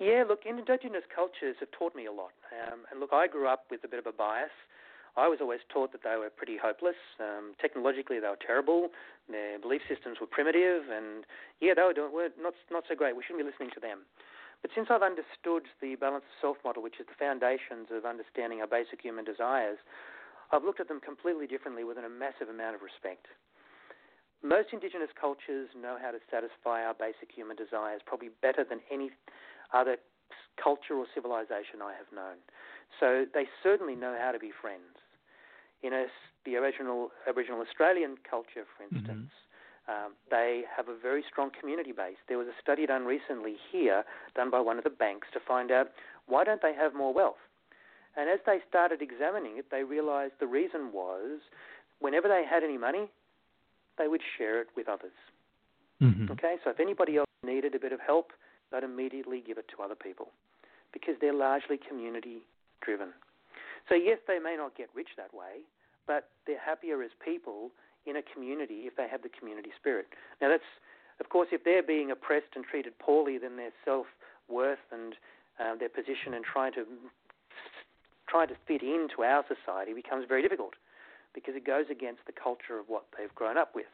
Yeah, look, indigenous cultures have taught me a lot. Um, and look, I grew up with a bit of a bias. I was always taught that they were pretty hopeless. Um, technologically, they were terrible. Their belief systems were primitive, and yeah, they were, doing, were not not so great. We shouldn't be listening to them. But since I've understood the balance of self model, which is the foundations of understanding our basic human desires, I've looked at them completely differently with a massive amount of respect. Most indigenous cultures know how to satisfy our basic human desires probably better than any other culture or civilization I have known. So they certainly know how to be friends. In a, the original Aboriginal Australian culture, for
Mm-hmm.
Um, they have a very strong community base. There was a study done recently here, done by one of the banks, to find out why don't they have more wealth. And as they started examining it, they realized the reason was whenever they had any money, they would share it with others.
Mhm.
Okay, so if anybody else needed a bit of help, they'd immediately give it to other people because they're largely community driven. So, yes, they may not get rich that way, but they're happier as people in a community if they have the community spirit. Now, that's, of course, if they're being oppressed and treated poorly, then their self worth and uh, their position and trying to trying to fit into our society becomes very difficult because it goes against the culture of what they've grown up with.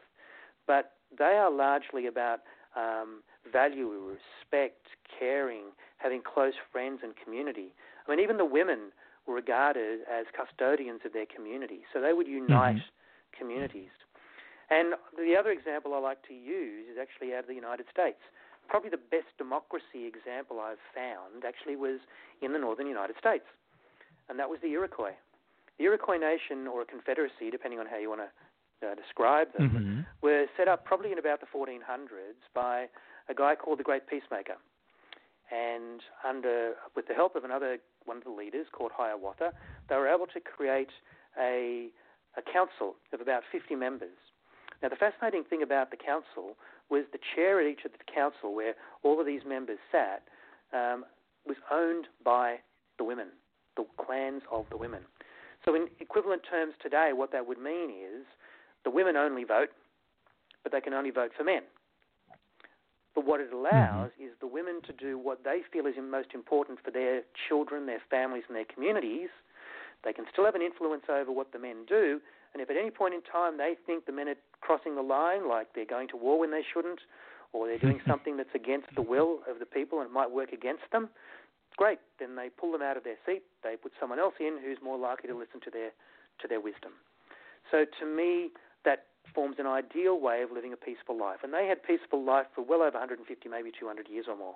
But they are largely about um, value, respect, caring, having close friends and community. I mean, even the women were regarded as custodians of their community, so they would unite communities. And the other example I like to use is actually out of the United States. Probably the best democracy example I've found actually was in the northern United States, and that was the Iroquois. The Iroquois Nation, or a confederacy, depending on how you want to uh, describe them,
Mhm.
were set up probably in about the 1400s by a guy called the Great Peacemaker. And under, with the help of another one of the leaders called Hiawatha, they were able to create a, a council of about 50 members. Now, the fascinating thing about the council was the chair at each of the council, where all of these members sat, um, was owned by the women, the clans of the women. So, in equivalent terms today, what that would mean is the women only vote, but they can only vote for men. But what it allows is the women to do what they feel is most important for their children, their families, and their communities. They can still have an influence over what the men do, and if at any point in time they think the men are crossing the line, like they're going to war when they shouldn't, or they're doing something that's against the will of the people and it might work against them, great. Then they pull them out of their seat. They put someone else in who's more likely to listen to their to their wisdom. So to me, that forms an ideal way of living a peaceful life. And they had peaceful life for well over 150, maybe 200 years or more.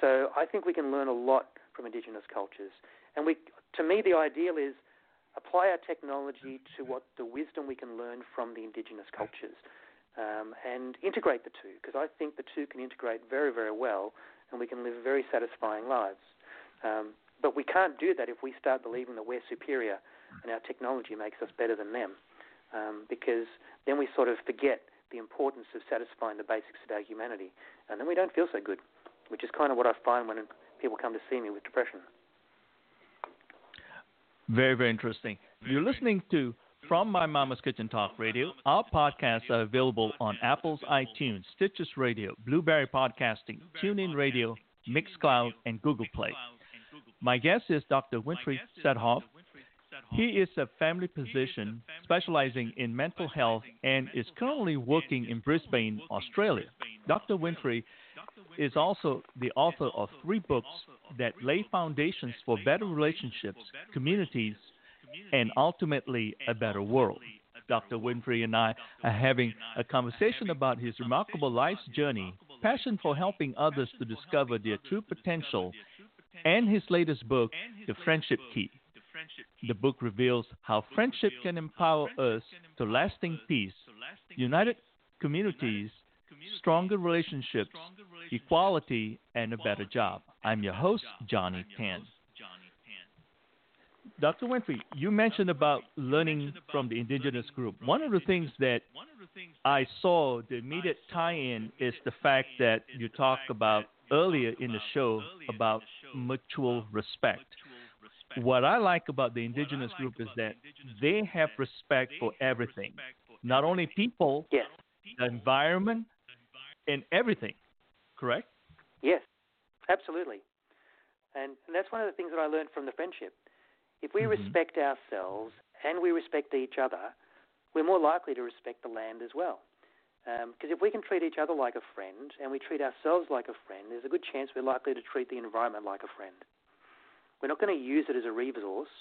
So I think we can learn a lot from indigenous cultures. And we, to me, the ideal is apply our technology to what the wisdom we can learn from the indigenous cultures, um, and integrate the two. Because I think the two can integrate very, very well, and we can live very satisfying lives. Um, but we can't do that if we start believing that we're superior and our technology makes us better than them um, because then we sort of forget the importance of satisfying the basics of our humanity, and then we don't feel so good, which is kind of what I find when people come to see me with depression.
Very, very interesting. You're listening to From My Mama's Kitchen Talk Radio. Our podcasts are available on Apple's iTunes, Stitcher Radio, Blubrry Podcasting, TuneIn Radio, Mixcloud, and Google Play. My guest is Dr. Winfried Sedhoff. He is a family physician specializing in mental health and is currently working in Brisbane, Australia. Dr. Winfried is also the author of three books that lay foundations for better relationships, communities, and ultimately a better world. Dr. Winfried and I are having a conversation about his remarkable life's journey, passion for helping others to discover their true potential, and his latest book, The Friendship Key. The book reveals how friendship can empower us to lasting peace, united communities, stronger relationships, equality, and a better job. I'm your host, Johnny Tan. Dr. Winfried, you mentioned about learning from the indigenous group. One of the things that I saw the immediate tie-in is the fact that you talked about earlier in the show about mutual respect. What I like about the indigenous group is that they have respect for everything, not only people,
Yes.
the environment, and everything. Correct?
Yes, absolutely. And, and that's one of the things that I learned from the friendship. If we
Mhm.
respect ourselves and we respect each other, we're more likely to respect the land as well. Because if we can treat each other like a friend and we treat ourselves like a friend, there's a good chance we're likely to treat the environment like a friend. We're not going to use it as a resource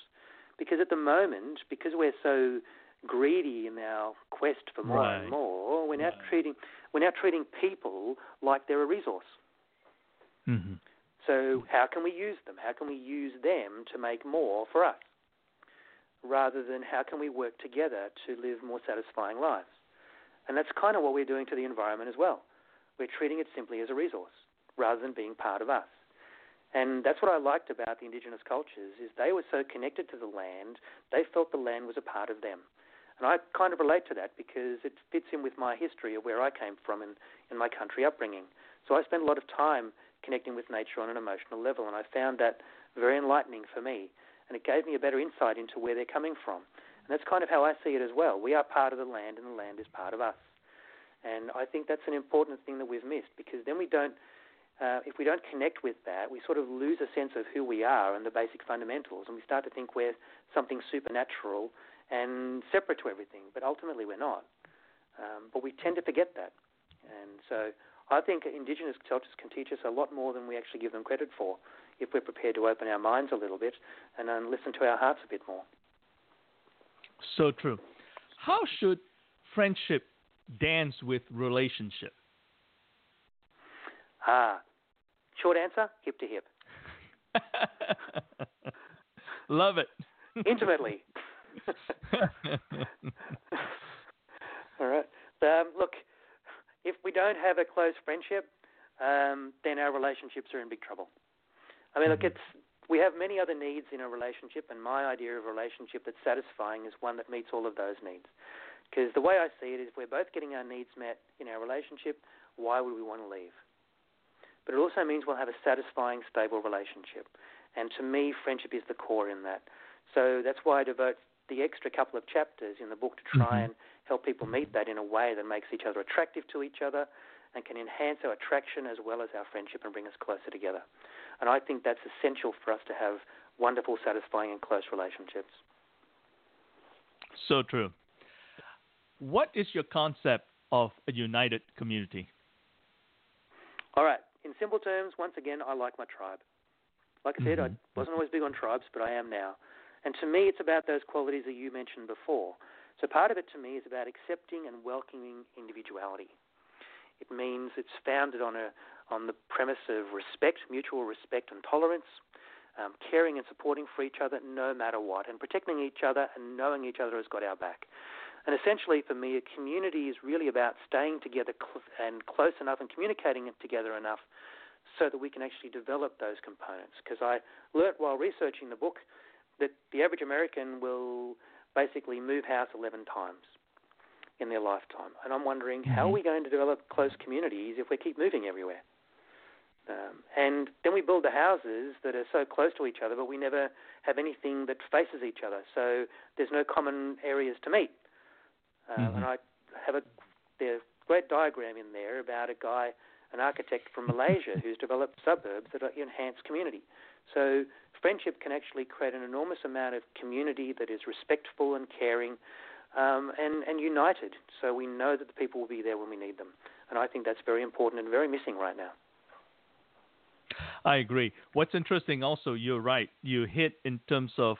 because at the moment, because we're so greedy in our quest for more
Right.
and more, we're now
Right.
treating we're now treating people like they're a resource.
Mm-hmm.
So how can we use them? How can we use them to make more for us? Rather than how can we work together to live more satisfying lives? And that's kind of what we're doing to the environment as well. We're treating it simply as a resource rather than being part of us. And that's what I liked about the indigenous cultures is they were so connected to the land, they felt the land was a part of them. And I kind of relate to that because it fits in with my history of where I came from and in my country upbringing. So I spent a lot of time connecting with nature on an emotional level, and I found that very enlightening for me. And it gave me a better insight into where they're coming from. And that's kind of how I see it as well. We are part of the land, and the land is part of us. And I think that's an important thing that we've missed because then we don't, uh, if we don't connect with that, we sort of lose a sense of who we are and the basic fundamentals, and we start to think we're something supernatural and separate to everything. But ultimately, we're not. Um, but we tend to forget that. And so I think Indigenous cultures can teach us a lot more than we actually give them credit for if we're prepared to open our minds a little bit and um, listen to our hearts a bit more.
So true. How should friendship dance with relationship?
Ah, short answer hip to hip.
Love it.
Intimately. All right. Um, look, if we don't have a close friendship, um, then our relationships are in big trouble. I mean, look,
Mhm.
it's we have many other needs in a relationship, and my idea of a relationship that's satisfying is one that meets all of those needs. Because the way I see it is, if we're both getting our needs met in our relationship, why would we want to leave? But it also means we'll have a satisfying, stable relationship. And to me, friendship is the core in that. So that's why I devote the extra couple of chapters in the book to try
Mhm.
and help people meet that in a way that makes each other attractive to each other and can enhance our attraction as well as our friendship and bring us closer together. And I think that's essential for us to have wonderful, satisfying, and close relationships.
So true. What is your concept of a united community?
All right. In simple terms, once again, I like my tribe. Like I said, I
Mhm.
wasn't always big on tribes, but I am now. And to me, it's about those qualities that you mentioned before. So part of it to me is about accepting and welcoming individuality. It means it's founded on a on the premise of respect, mutual respect and tolerance, um, caring and supporting for each other no matter what, and protecting each other and knowing each other has got our back. And essentially, for me, a community is really about staying together cl- and close enough and communicating together enough so that we can actually develop those components. Because I learnt while researching the book that the average American will basically move house 11 times in their lifetime. And I'm wondering, how are we going to develop close communities if we keep moving everywhere? Um, and then we build the houses that are so close to each other, but we never have anything that faces each other. So there's no common areas to meet. Um,
Mhm.
And I have a there's a great diagram in there about a guy, an architect from Malaysia, who's developed suburbs that enhance community. So friendship can actually create an enormous amount of community that is respectful and caring um, and, and united. So we know that the people will be there when we need them. And I think that's very important and very missing right now.
I agree. What's interesting also, you're right. You hit in terms of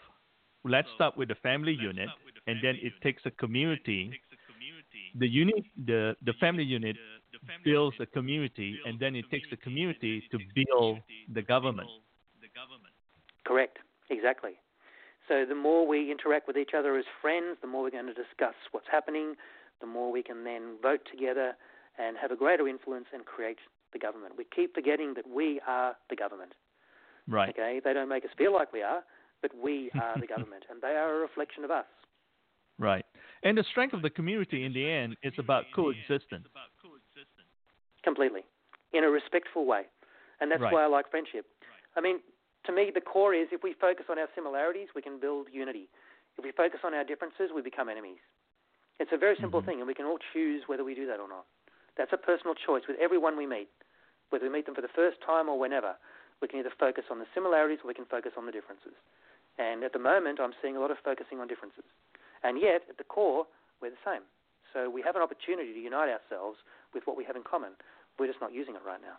let's start with the family unit, and then it takes a community. The unit, the the family unit builds a community, and then it takes the community to build the government.
Correct. Exactly. So the more we interact with each other as friends, the more we're going to discuss what's happening, the more we can then vote together and have a greater influence and create the government. We keep forgetting that we are the government.
Right.
Okay? They don't make us feel like we are, but we are the government, and they are a reflection of us.
Right. And the strength of the community in the end is about coexistence.
Completely. In a respectful way. And that's
right.
why I like friendship. I mean, to me, the core is if we focus on our similarities, we can build unity. If we focus on our differences, we become enemies. It's a very simple
mm-hmm.
thing, and we can all choose whether we do that or not. That's a personal choice with everyone we meet, whether we meet them for the first time or whenever. We can either focus on the similarities or we can focus on the differences. And at the moment, I'm seeing a lot of focusing on differences. And yet, at the core, we're the same. So we have an opportunity to unite ourselves with what we have in common. We're just not using it right now.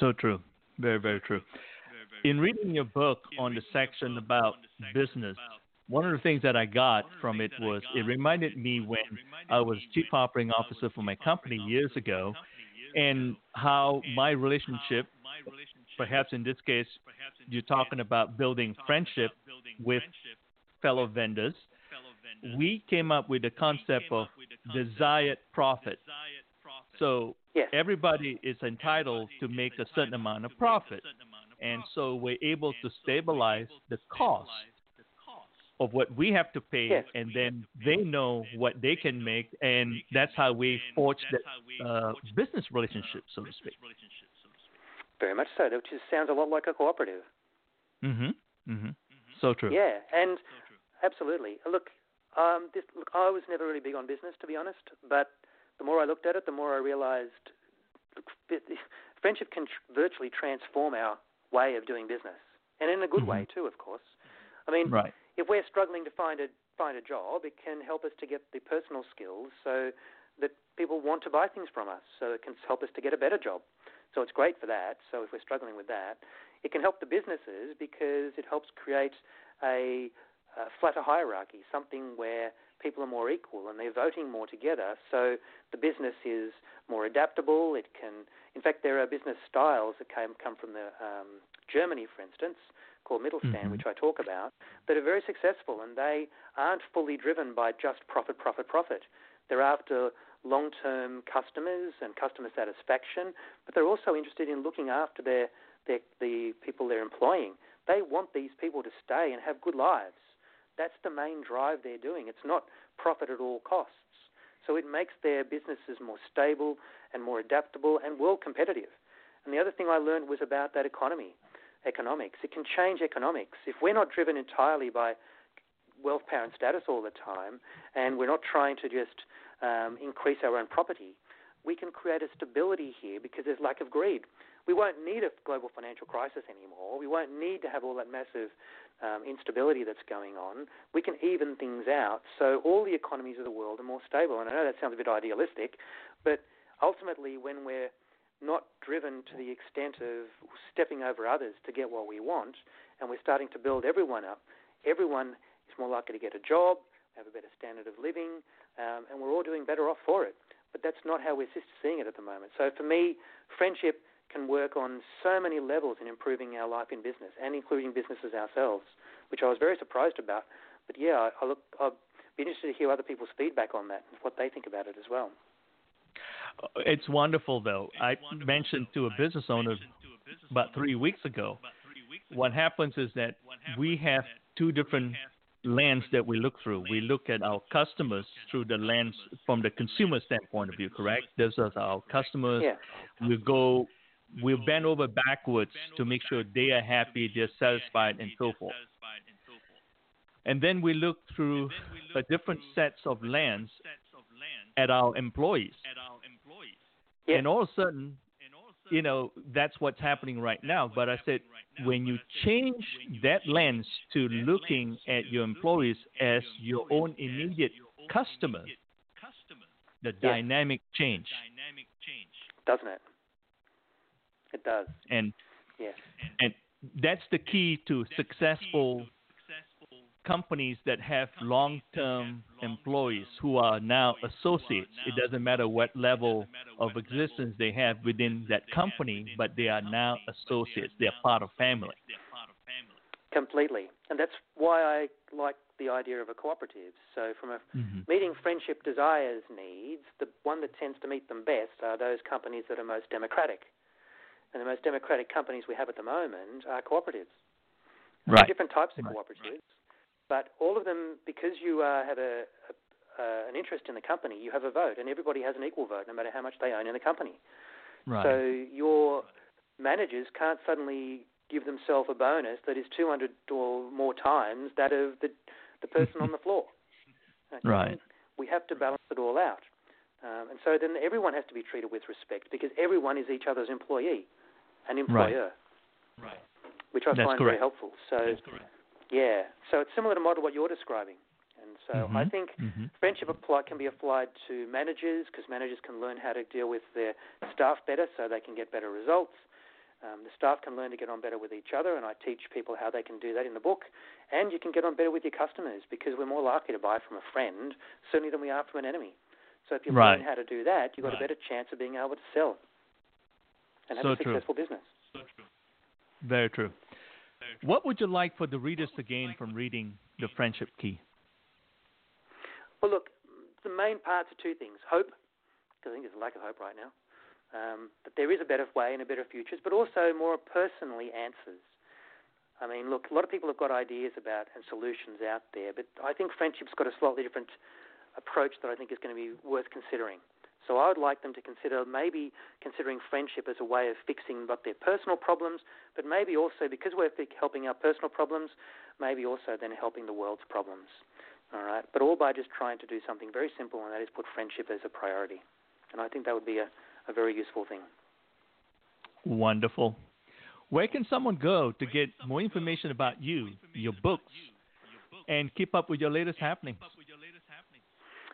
So true. Very, very true. In reading your book on the section about business, one of the things that I got from it was it reminded me when I was chief operating officer for my company years ago, and how my relationship, perhaps in this case, you're talking about building friendship with fellow vendors. We came up with the concept of desired profit. So everybody is entitled to make a certain amount of profit. And so we're able to stabilize the cost of what we have to pay,
yes.
and then they know what they can make, and that's how we forge that uh, business relationship, so to speak.
Very much so, which sounds a lot like a cooperative.
Mhm. Mhm. So true.
Yeah, and absolutely. Look, um, this, look, I was never really big on business, to be honest. But the more I looked at it, the more I realized look, friendship can tr- virtually transform our way of doing business, and in a good
mm-hmm.
way too, of course. I mean,
right
if we're struggling to find a find a job, it can help us to get the personal skills so that people want to buy things from us. So it can help us to get a better job. So it's great for that. So if we're struggling with that, it can help the businesses because it helps create a, a flatter hierarchy, something where people are more equal and they're voting more together. So the business is more adaptable. It can, in fact, there are business styles that came come from the um, Germany, for instance, called Mittelstand,
mm-hmm.
which I talk about, that are very successful and they aren't fully driven by just profit, profit, profit. They're after long term customers and customer satisfaction, but they're also interested in looking after their, their, the people they're employing. They want these people to stay and have good lives. That's the main drive they're doing. It's not profit at all costs. So it makes their businesses more stable and more adaptable and world competitive. And the other thing I learned was about that economy economics. It can change economics. If we're not driven entirely by wealth, power, and status all the time, and we're not trying to just um, increase our own property, we can create a stability here because there's lack of greed. We won't need a global financial crisis anymore. We won't need to have all that massive um, instability that's going on. We can even things out so all the economies of the world are more stable. And I know that sounds a bit idealistic, but ultimately, when we're not driven to the extent of stepping over others to get what we want, and we're starting to build everyone up, everyone is more likely to get a job, have a better standard of living, um, and we're all doing better off for it. But that's not how we're seeing it at the moment. So for me, friendship can work on so many levels in improving our life in business and including businesses ourselves, which I was very surprised about. But yeah, I, I look, I'd be interested to hear other people's feedback on that and what they think about it as well.
Uh, it's wonderful, though. I mentioned to a business owner about three weeks ago. What happens is that we have two different lens that we look through. We look at our customers through the lens from the consumer standpoint of view, correct? Those are our customers.
Yeah.
We go, we bend over backwards to make sure they are happy, they're satisfied, and so forth. And then we look through a different sets of lens at our employees.
Yeah.
And all of a sudden, you know, that's what's happening right now. But I said, when you change that lens to looking at your employees as your own immediate customers, the
yeah.
dynamic change.
Doesn't it? It does.
And
yes.
and that's the key to successful companies that have long-term employees who are now associates. It doesn't matter what level of existence they have within that company, but they are now associates. They are part of family.
Completely, and that's why I like the idea of a cooperative. So, from a
mm-hmm.
meeting friendship desires needs, the one that tends to meet them best are those companies that are most democratic. And the most democratic companies we have at the moment are cooperatives.
Right.
different types of
Right.
cooperatives, but all of them, because you uh, have a, a uh, an interest in the company, you have a vote, and everybody has an equal vote, no matter how much they own in the company.
Right.
So your managers can't suddenly give themselves a bonus that is 200 or more times that of the the person on the floor. Okay?
Right.
We have to balance it all out, um, and so then everyone has to be treated with respect because everyone is each other's employee and employer,
right.
which I
That's
find
correct.
very helpful. So yeah, so it's similar to model what you're describing, and so I
Mhm.
think
Mhm.
Friendship apply, can be applied to managers because managers can learn how to deal with their staff better so they can get better results. Um, the staff can learn to get on better with each other, and I teach people how they can do that in the book. And you can get on better with your customers because we're more likely to buy from a friend, certainly, than we are from an enemy. So if you
Right.
learn how to do that, you've got
Right.
a better chance of being able to sell and have
So
a
true.
successful business.
Very true. What would you like for the readers to gain from reading The Friendship Key?
Well, look, the main parts are two things: hope, because I think there's a lack of hope right now. Um, that there is a better way and a better future, but also more personally answers. I mean, look, a lot of people have got ideas about and solutions out there, but I think friendship's got a slightly different approach that I think is going to be worth considering. So I would like them to consider maybe considering friendship as a way of fixing what their personal problems, but maybe also because we're helping our personal problems, maybe also then helping the world's problems. All right, but all by just trying to do something very simple, and that is put friendship as a priority. And I think that would be a, a very useful thing.
Wonderful. Where can someone go to get more information about you, your books, and keep up with your latest happenings?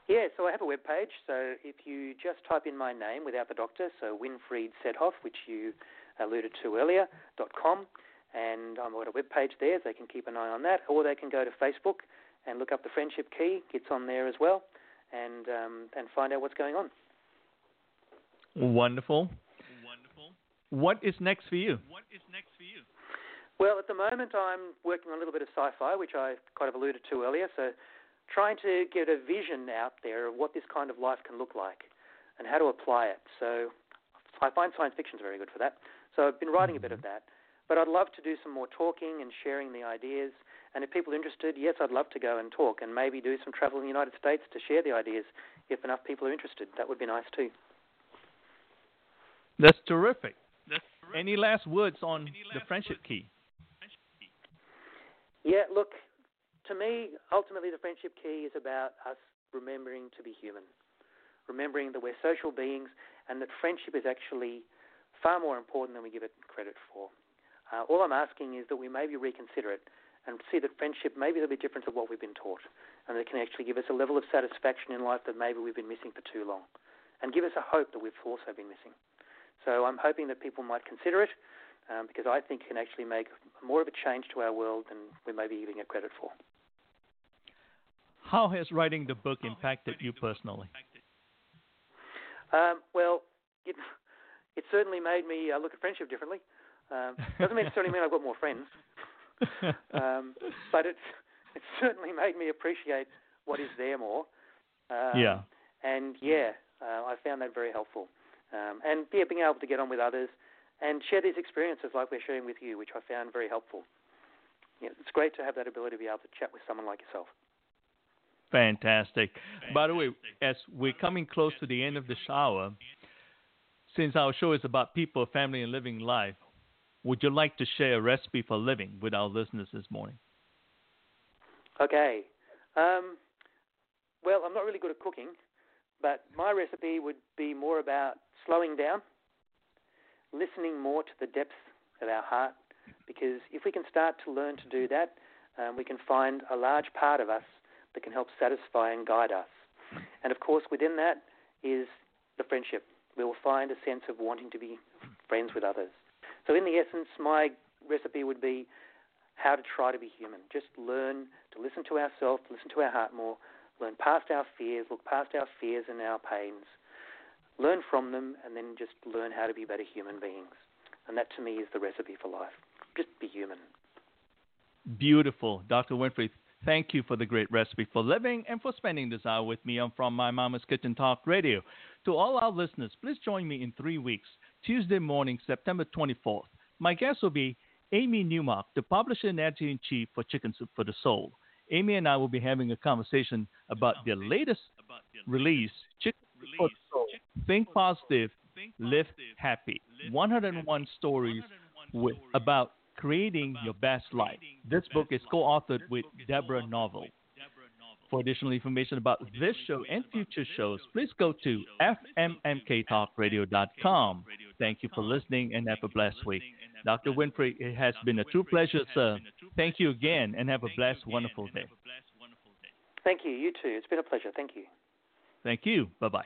Yeah, so I have a web page. So if you just type in my name without the doctor, so Winfried Sedhoff, which you alluded to earlier, dot com, and I've got a web page there. They can keep an eye on that, or they can go to Facebook and look up the Friendship Key. It's on there as well, and um, and find out what's going on.
Wonderful. Wonderful. What is next for you? What is next for you?
Well, at the moment, I'm working on a little bit of sci-fi, which I kind of alluded to earlier. So, trying to get a vision out there of what this kind of life can look like, and how to apply it. So, I find science fiction is very good for that. So, I've been writing a bit of that, but I'd love to do some more talking and sharing the ideas. And if people are interested, yes, I'd love to go and talk, and maybe do some travel in the United States to share the ideas. If enough people are interested, that would be nice too.
That's terrific. Any last words on the Friendship Key?
Yeah, look, to me, ultimately, the friendship key is about us remembering to be human, remembering that we're social beings, and that friendship is actually far more important than we give it credit for. Uh, all I'm asking is that we maybe reconsider it and see that friendship may be a little bit different to what we've been taught, and that it can actually give us a level of satisfaction in life that maybe we've been missing for too long, and give us a hope that we've also been missing. So I'm hoping that people might consider it um, because I think it can actually make more of a change to our world than we may be giving it credit for.
How has writing the book impacted you personally?
Um, well, it, it certainly made me uh, look at friendship differently. Um, doesn't necessarily mean I've got more friends, um, but it's it certainly made me appreciate what is there more. Um,
yeah.
And yeah, uh, I found that very helpful. Um, and yeah, being able to get on with others and share these experiences like we're sharing with you, which I found very helpful. Yeah, it's great to have that ability to be able to chat with someone like yourself.
Fantastic. By the way, as we're coming close to the end of the shower, since our show is about people, family, and living life, would you like to share a recipe for living with our listeners this morning?
Okay. Um, well, I'm not really good at cooking, but my recipe would be more about slowing down, listening more to the depths of our heart, because if we can start to learn to do that, um, we can find a large part of us that can help satisfy and guide us. And of course, within that is the friendship. We will find a sense of wanting to be friends with others. So, in the essence, my recipe would be how to try to be human. Just learn to listen to ourselves, listen to our heart more, learn past our fears, look past our fears and our pains, learn from them, and then just learn how to be better human beings. And that to me is the recipe for life. Just be human.
Beautiful. Dr. Winfried, thank you for the great recipe for living and for spending this hour with me on From My Mama's Kitchen Talk Radio. To all our listeners, please join me in three weeks, Tuesday morning, September 24th. My guest will be Amy Newmark, the publisher and editor in chief for Chicken Soup for the Soul. Amy and I will be having a conversation about their latest release, Chicken Soup for the Soul. Think positive, live happy. 101 stories with, about creating your best life. This book is co-authored with Deborah Norville. For additional information about this show and future shows, please go to fmmktalkradio.com. Thank you for listening and have a blessed week. Dr. Winfried, it has been a true pleasure, sir. Thank you again and have a blessed, wonderful day.
Thank you. You too. It's been a pleasure. Thank you.
Thank you. Bye bye.